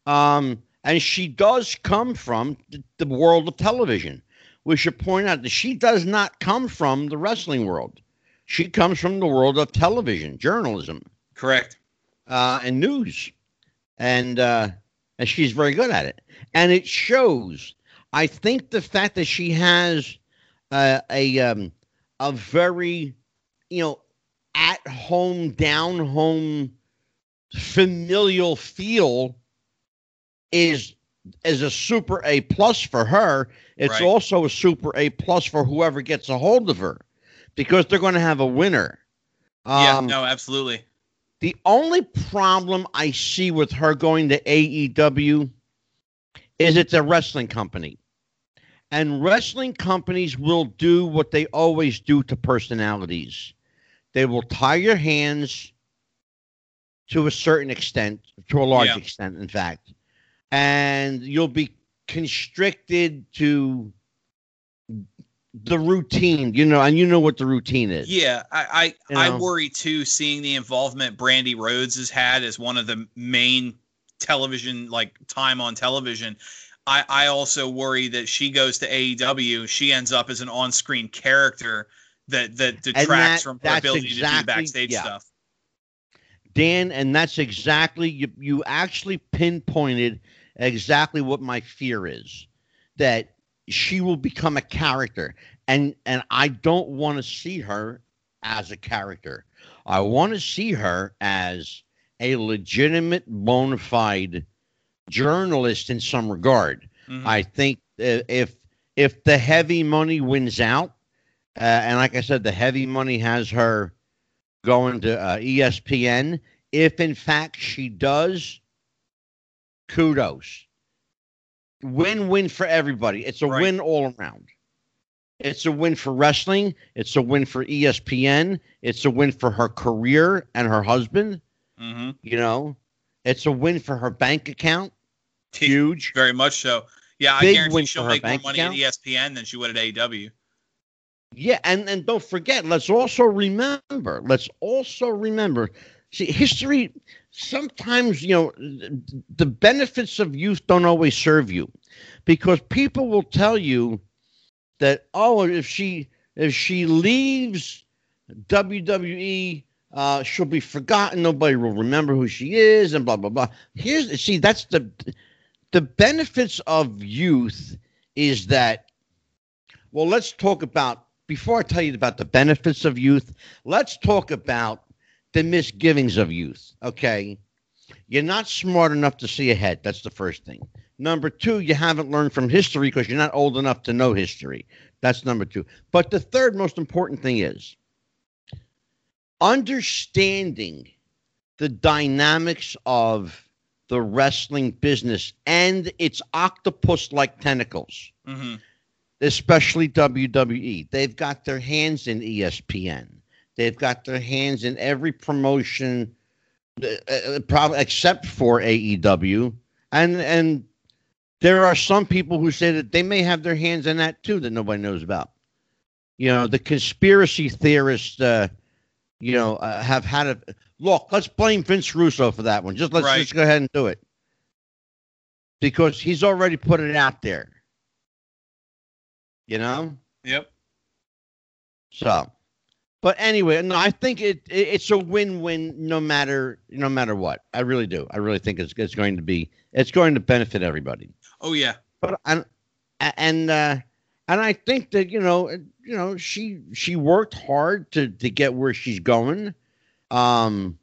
Um, and she does come from the, the world of television. We should point out that she does not come from the wrestling world. She comes from the world of television, journalism, correct uh, and news, and uh, and she's very good at it. And it shows. I think the fact that she has uh, a um, a very, you know, at home, down home, familial feel is is a super A plus for her. It's Right. also a super A plus for whoever gets a hold of her, because they're going to have a winner. yeah Um, no absolutely the only problem I see with her going to AEW is it's a wrestling company. And wrestling companies will do what they always do to personalities. They will tie your hands to a certain extent, to a large Yeah. extent, in fact. And you'll be constricted to the routine, you know, and you know what the routine is. yeah i You i, know? I worry too seeing the involvement brandi rhodes has had as one of the main television like time on television I, I also worry that she goes to AEW, she ends up as an on-screen character that that detracts that- from her ability to do backstage yeah. stuff. Dan, and that's exactly you, you actually pinpointed exactly what my fear is that she will become a character and and I don't want to see her as a character. I want to see her as a legitimate bona fide journalist in some regard. Mhm. I think uh, if if the heavy money wins out, uh, and like I said, the heavy money has her going to uh, ESPN. If in fact she does, kudos. Win win for everybody. It's a Right. win all around. It's a win for wrestling. It's a win for ESPN. It's a win for her career and her husband. Mhm. You know, it's a win for her bank account. Huge. Very much so. Yeah, I guarantee she'll make more money account. at ESPN than she would at AEW. Yeah, and and don't forget. Let's also remember. Let's also remember. See, history. Sometimes you know the benefits of youth don't always serve you, because people will tell you that oh, if she if she leaves WWE, uh, she'll be forgotten. Nobody will remember who she is, and blah blah blah. Here's see that's the the benefits of youth is that. Well, let's talk about before I tell you about the benefits of youth. Let's talk about the misgivings of youth. Okay, you're not smart enough to see ahead. That's the first thing. Number two, you haven't learned from history because you're not old enough to know history. That's number two. But the third most important thing is understanding the dynamics of the wrestling business and its octopus like tentacles, hmm especially WWE. They've got their hands in ESPN, they've got their hands in every promotion, uh, uh, probably except for AEW. And, and there are some people who say that they may have their hands in that too that nobody knows about. You know, the conspiracy theorists, uh, you know, uh, have had a look. Let's blame Vince Russo for that one. Just let's Right. just go ahead and do it because he's already put it out there. You know, Yep. so. But anyway, no, I think it, it it's a win-win no matter no matter what. I really do. I really think it's it's going to be it's going to benefit everybody. Oh yeah. but and and uh, and I think that you know you know she she worked hard to to get where she's going. Um,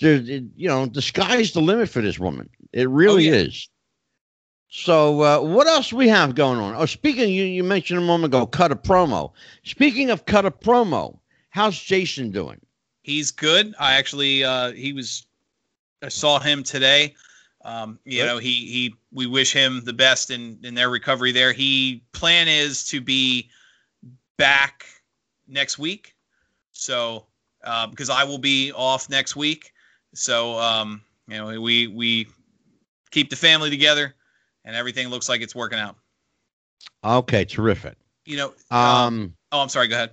there you know the sky's the limit for this woman. It really yeah. is. So uh, what else we have going on? Oh, speaking you you mentioned a moment ago, cut a promo. Speaking of cut a promo, how's Jason doing? He's good. I actually uh he was I saw him today. Um, you Good. know, he he we wish him the best in in their recovery there. He plan is to be back next week. So uh, because I will be off next week. So um, you know, we we keep the family together and everything looks like it's working out. Okay, terrific. You know, um, Um, oh, I'm sorry, go ahead.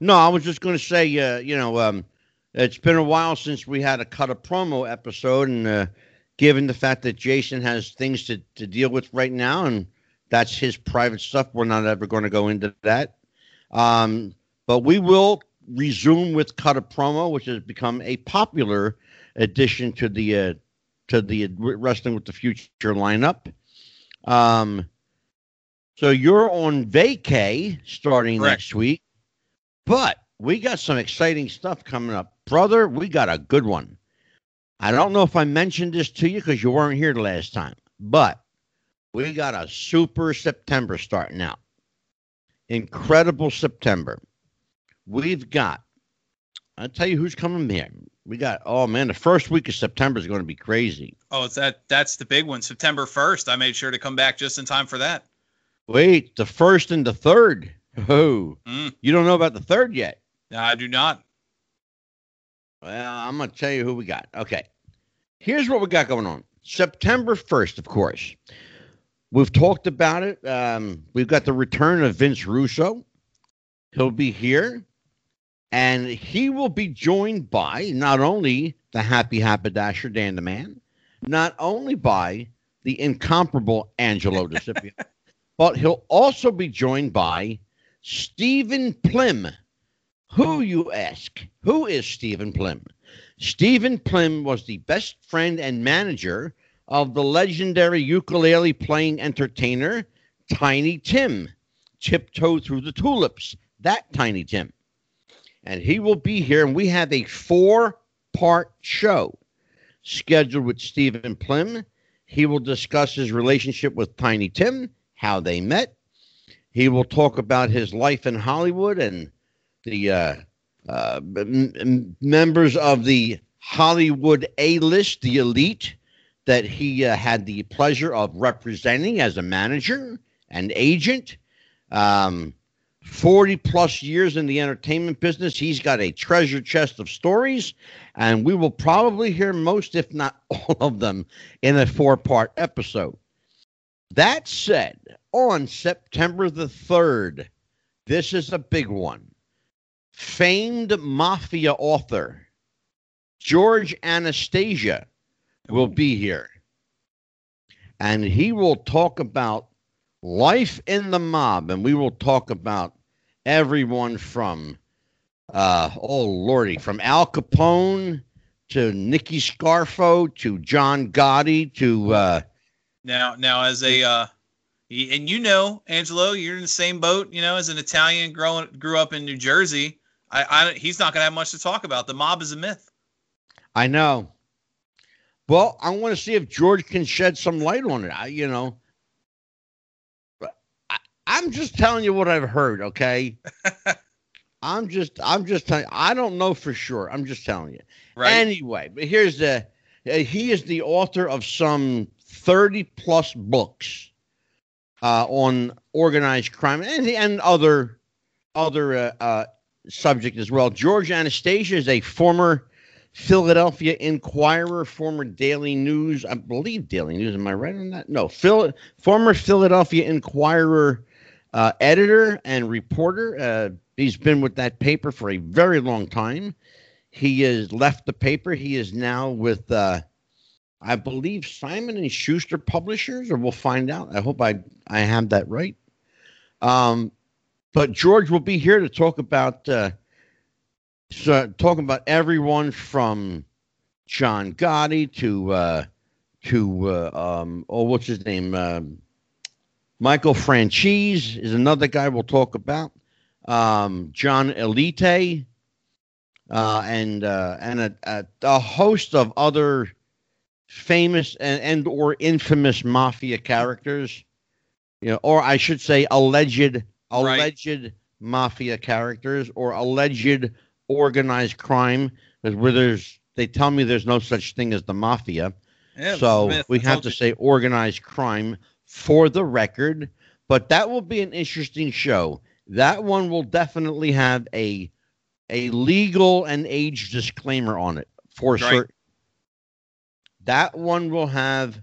No, I was just going to say, uh, you know, um, it's been a while since we had a cut a promo episode, and uh, given the fact that Jason has things to, to deal with right now, and that's his private stuff, we're not ever going to go into that. Um, but we will resume with cut a promo, which has become a popular addition to the uh, to the Wrestling with the Future lineup. Um, so you're on vacay starting Correct. next week. But we got some exciting stuff coming up. Brother, we got a good one. I don't know if I mentioned this to you because you weren't here the last time, but we got a super September starting out. Incredible September. We've got, I'll tell you who's coming here. We got, oh man, the first week of September is going to be crazy. Oh, it's that that's the big one. September 1st. I made sure to come back just in time for that. Wait, the first and the third. Oh, Mm. you don't know about the third yet. No, I do not. Well, I'm going to tell you who we got. Okay. Here's what we got going on. September 1st, of course. We've talked about it. Um, we've got the return of Vince Russo. He'll be here. And he will be joined by not only the happy haberdasher, Dan the Man, not only by the incomparable Angelo DeCipio, but he'll also be joined by Stephen Plim. Who, you ask? Who is Stephen Plim? Stephen Plim was the best friend and manager of the legendary ukulele playing entertainer Tiny Tim. Tiptoe through the tulips, that Tiny Tim. And he will be here, and we have a four part show scheduled with Stephen Plim. He will discuss his relationship with Tiny Tim, how they met. He will talk about his life in Hollywood and the uh, uh, m- members of the Hollywood A list, the elite, that he uh, had the pleasure of representing as a manager and agent. Um, 40 plus years in the entertainment business. He's got a treasure chest of stories, and we will probably hear most, if not all of them, in a four part episode. That said, on September the 3rd, this is a big one. Famed mafia author George Anastasia will be here. And he will talk about life in the mob. And we will talk about everyone from, uh, oh, Lordy, from Al Capone to Nicky Scarfo to John Gotti to, uh, Now, now as a uh, and you know, Angelo, you're in the same boat. You know, as an Italian growing grew up in New Jersey. I, I he's not gonna have much to talk about. The mob is a myth. I know. Well, I want to see if George can shed some light on it. I, you know, I'm just telling you what I've heard. Okay. I'm just, I'm just telling. I don't know for sure. I'm just telling you. Right. Anyway, but here's the. uh, he is the author of some 30 plus books uh, on organized crime and and other other uh, uh, subject as well. George Anastasia is a former Philadelphia Inquirer, former Daily News, I believe Daily News. Am I right on that? No, Phil, former Philadelphia Inquirer uh, editor and reporter. Uh, he's been with that paper for a very long time. He has left the paper. He is now with, uh, I believe, Simon and Schuster Publishers, or we'll find out. I hope I I have that right. Um, but George will be here to talk about uh, so, talking about everyone from John Gotti to uh, to uh, um, oh, what's his name? Um, Michael Franzese is another guy we'll talk about. Um, John Elite, uh, and uh, and a, a, a, host of other famous and, and or infamous mafia characters. You know, or I should say, alleged alleged right. mafia characters or alleged organized crime. Because where there's, they tell me there's no such thing as the mafia. Yeah, so Smith, we have to you. say organized crime for the record. But that will be an interesting show. That one will definitely have a a legal and age disclaimer on it for right. certain. That one will have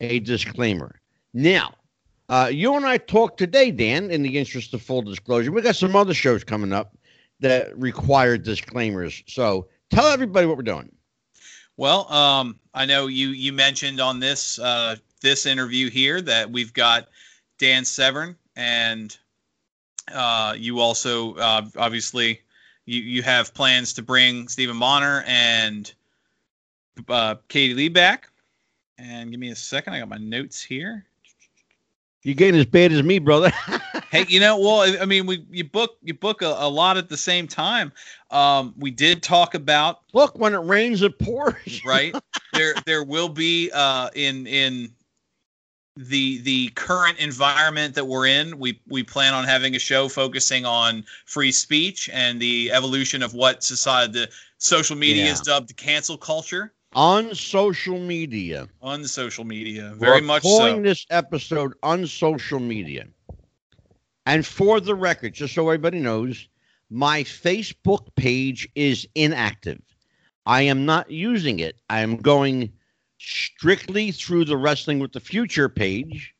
a disclaimer. Now, uh, you and I talked today, Dan, in the interest of full disclosure. We got some other shows coming up that require disclaimers. So tell everybody what we're doing. Well, um, I know you you mentioned on this uh, this interview here that we've got Dan Severn, and uh, you also uh, obviously you you have plans to bring Stephan Bonnar and uh, Katie Lee back. And give me a second, I got my notes here. You're getting as bad as me, brother. hey, you know, well, I mean, we you book you book a, a lot at the same time. Um, we did talk about look when it rains, it pours. right there, there will be uh, in in the the current environment that we're in. We we plan on having a show focusing on free speech and the evolution of what society the social media yeah. is dubbed cancel culture on social media. On social media, very We're much calling so. this episode on social media. And for the record, just so everybody knows, my Facebook page is inactive. I am not using it. I am going strictly through the Wrestling with the Future page.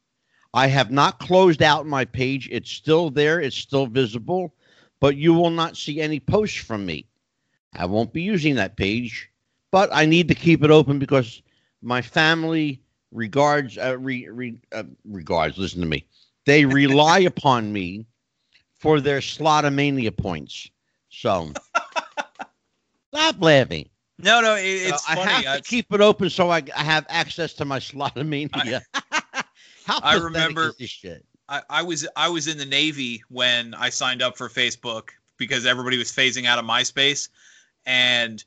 I have not closed out my page. It's still there, it's still visible, but you will not see any posts from me. I won't be using that page, but I need to keep it open because my family regards uh, re, re, uh, regards listen to me they rely upon me for their Slotomania points. So stop laughing. No, no, it, it's so funny. I have to keep it open so I, I have access to my Slotomania. I, How I remember this shit? I, I was I was in the Navy when I signed up for Facebook because everybody was phasing out of MySpace, and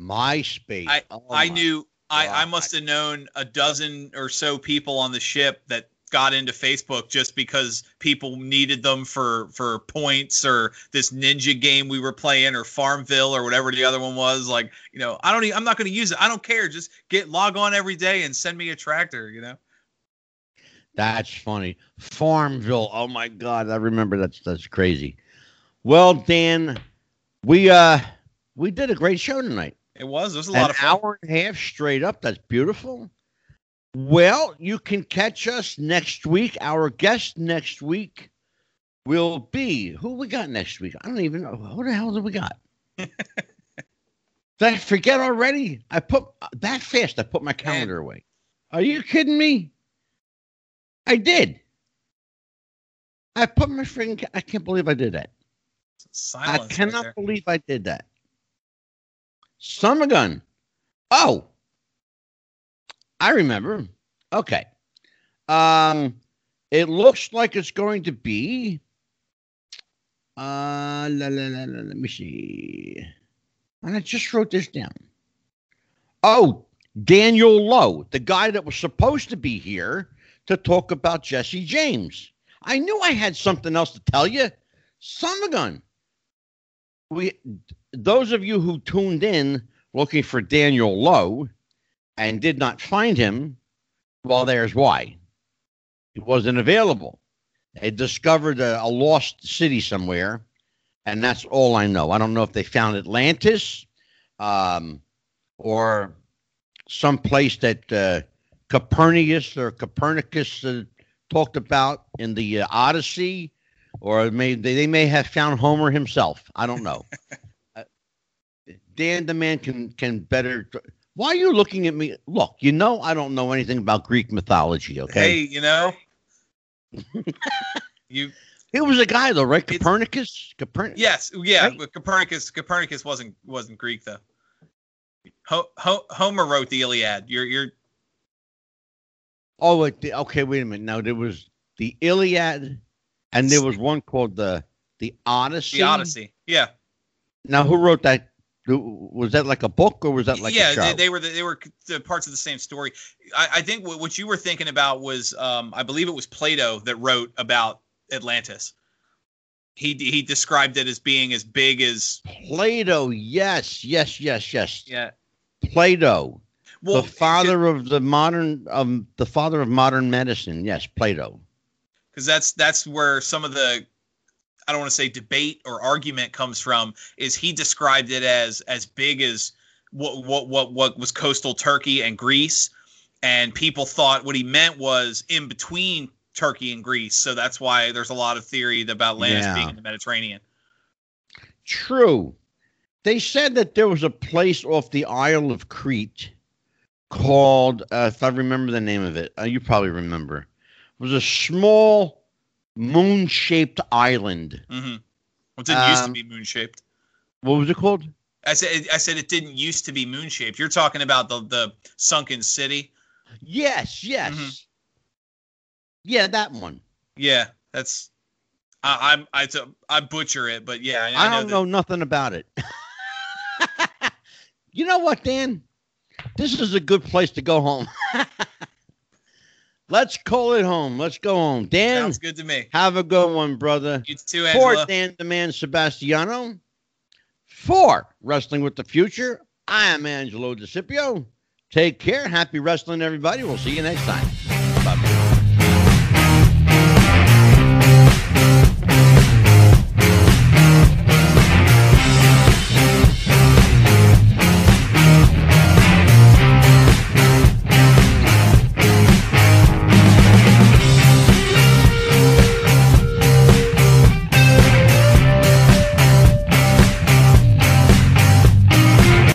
MySpace. I oh I knew I, I must have known a dozen or so people on the ship that got into Facebook just because people needed them for for points or this ninja game we were playing or Farmville or whatever the other one was. Like, you know, I don't even, I'm not going to use it. I don't care. Just get log on every day and send me a tractor, you know. That's funny. Farmville. Oh my god, I remember that's that's crazy. Well, Dan, we uh we did a great show tonight. It was. It was a lot An of fun. hour and a half straight up. That's beautiful. Well, you can catch us next week. Our guest next week will be who we got next week. I don't even know who the hell do we got. Did I forget already? I put that fast. I put my calendar away. Are you kidding me? I did. I put my freaking. I can't believe I did that. Silence I cannot right believe I did that. Summer gun. Oh, I remember. Okay. Um, it looks like it's going to be. Uh, la, la, la, la, let me see. And I just wrote this down. Oh, Daniel Lowe, the guy that was supposed to be here to talk about Jesse James. I knew I had something else to tell you. Son of a gun. We, those of you who tuned in looking for Daniel Lowe, and did not find him, well, there's why. He wasn't available. They discovered a, a lost city somewhere, and that's all I know. I don't know if they found Atlantis. Um, or some place that uh, Copernicus or Copernicus uh, talked about in the uh, Odyssey, or may they, they may have found Homer himself. I don't know. uh, Dan the man can can better. Why are you looking at me? Look, you know I don't know anything about Greek mythology. Okay. Hey, you know, you He was a guy though, right? Copernicus. Copernicus. yes, yeah. Right. But Copernicus Copernicus wasn't wasn't Greek though. Ho, Ho, Homer wrote the Iliad. You're you're Oh, wait, okay. Wait a minute. Now there was the Iliad, and there was one called the the Odyssey. the Odyssey. Yeah, Now, who wrote that? Was that like a book or was that like yeah. They, they were the, they were the parts of the same story. I, I think what, what you were thinking about was um, I believe it was Plato that wrote about Atlantis. He he described it as being as big as Plato. Yes, yes, yes, yes. yeah. Plato, Well, the father of the modern, um, the father of modern medicine. Yes, Plato. because that's that's where some of the I don't want to say debate or argument comes from is he described it as as big as what what what what was coastal Turkey and Greece and people thought what he meant was in between Turkey and Greece so that's why there's a lot of theory about Atlantis Yeah. being in the Mediterranean True. They said that there was a place off the Isle of Crete called, uh, if I remember the name of it, uh, you probably remember. It was a small moon-shaped island. hmm it didn't used to Um, be moon shaped What was it called? I said I said it didn't used to be moon shaped you're talking about the the sunken city Yes, yes. Mhm. Yeah, that one. yeah that's I, I'm I, I butcher it but yeah I, I, I know don't that- know nothing about it. you know what, Dan? This is a good place to go home. Let's call it home. Let's go home. Dan, Sounds good to me. have a good one, brother. You too, For Angela. Dan the Man Sebastiano, for Wrestling with the Future, I am Angelo DeCipio. Take care. Happy wrestling, everybody. We'll see you next time. Bye.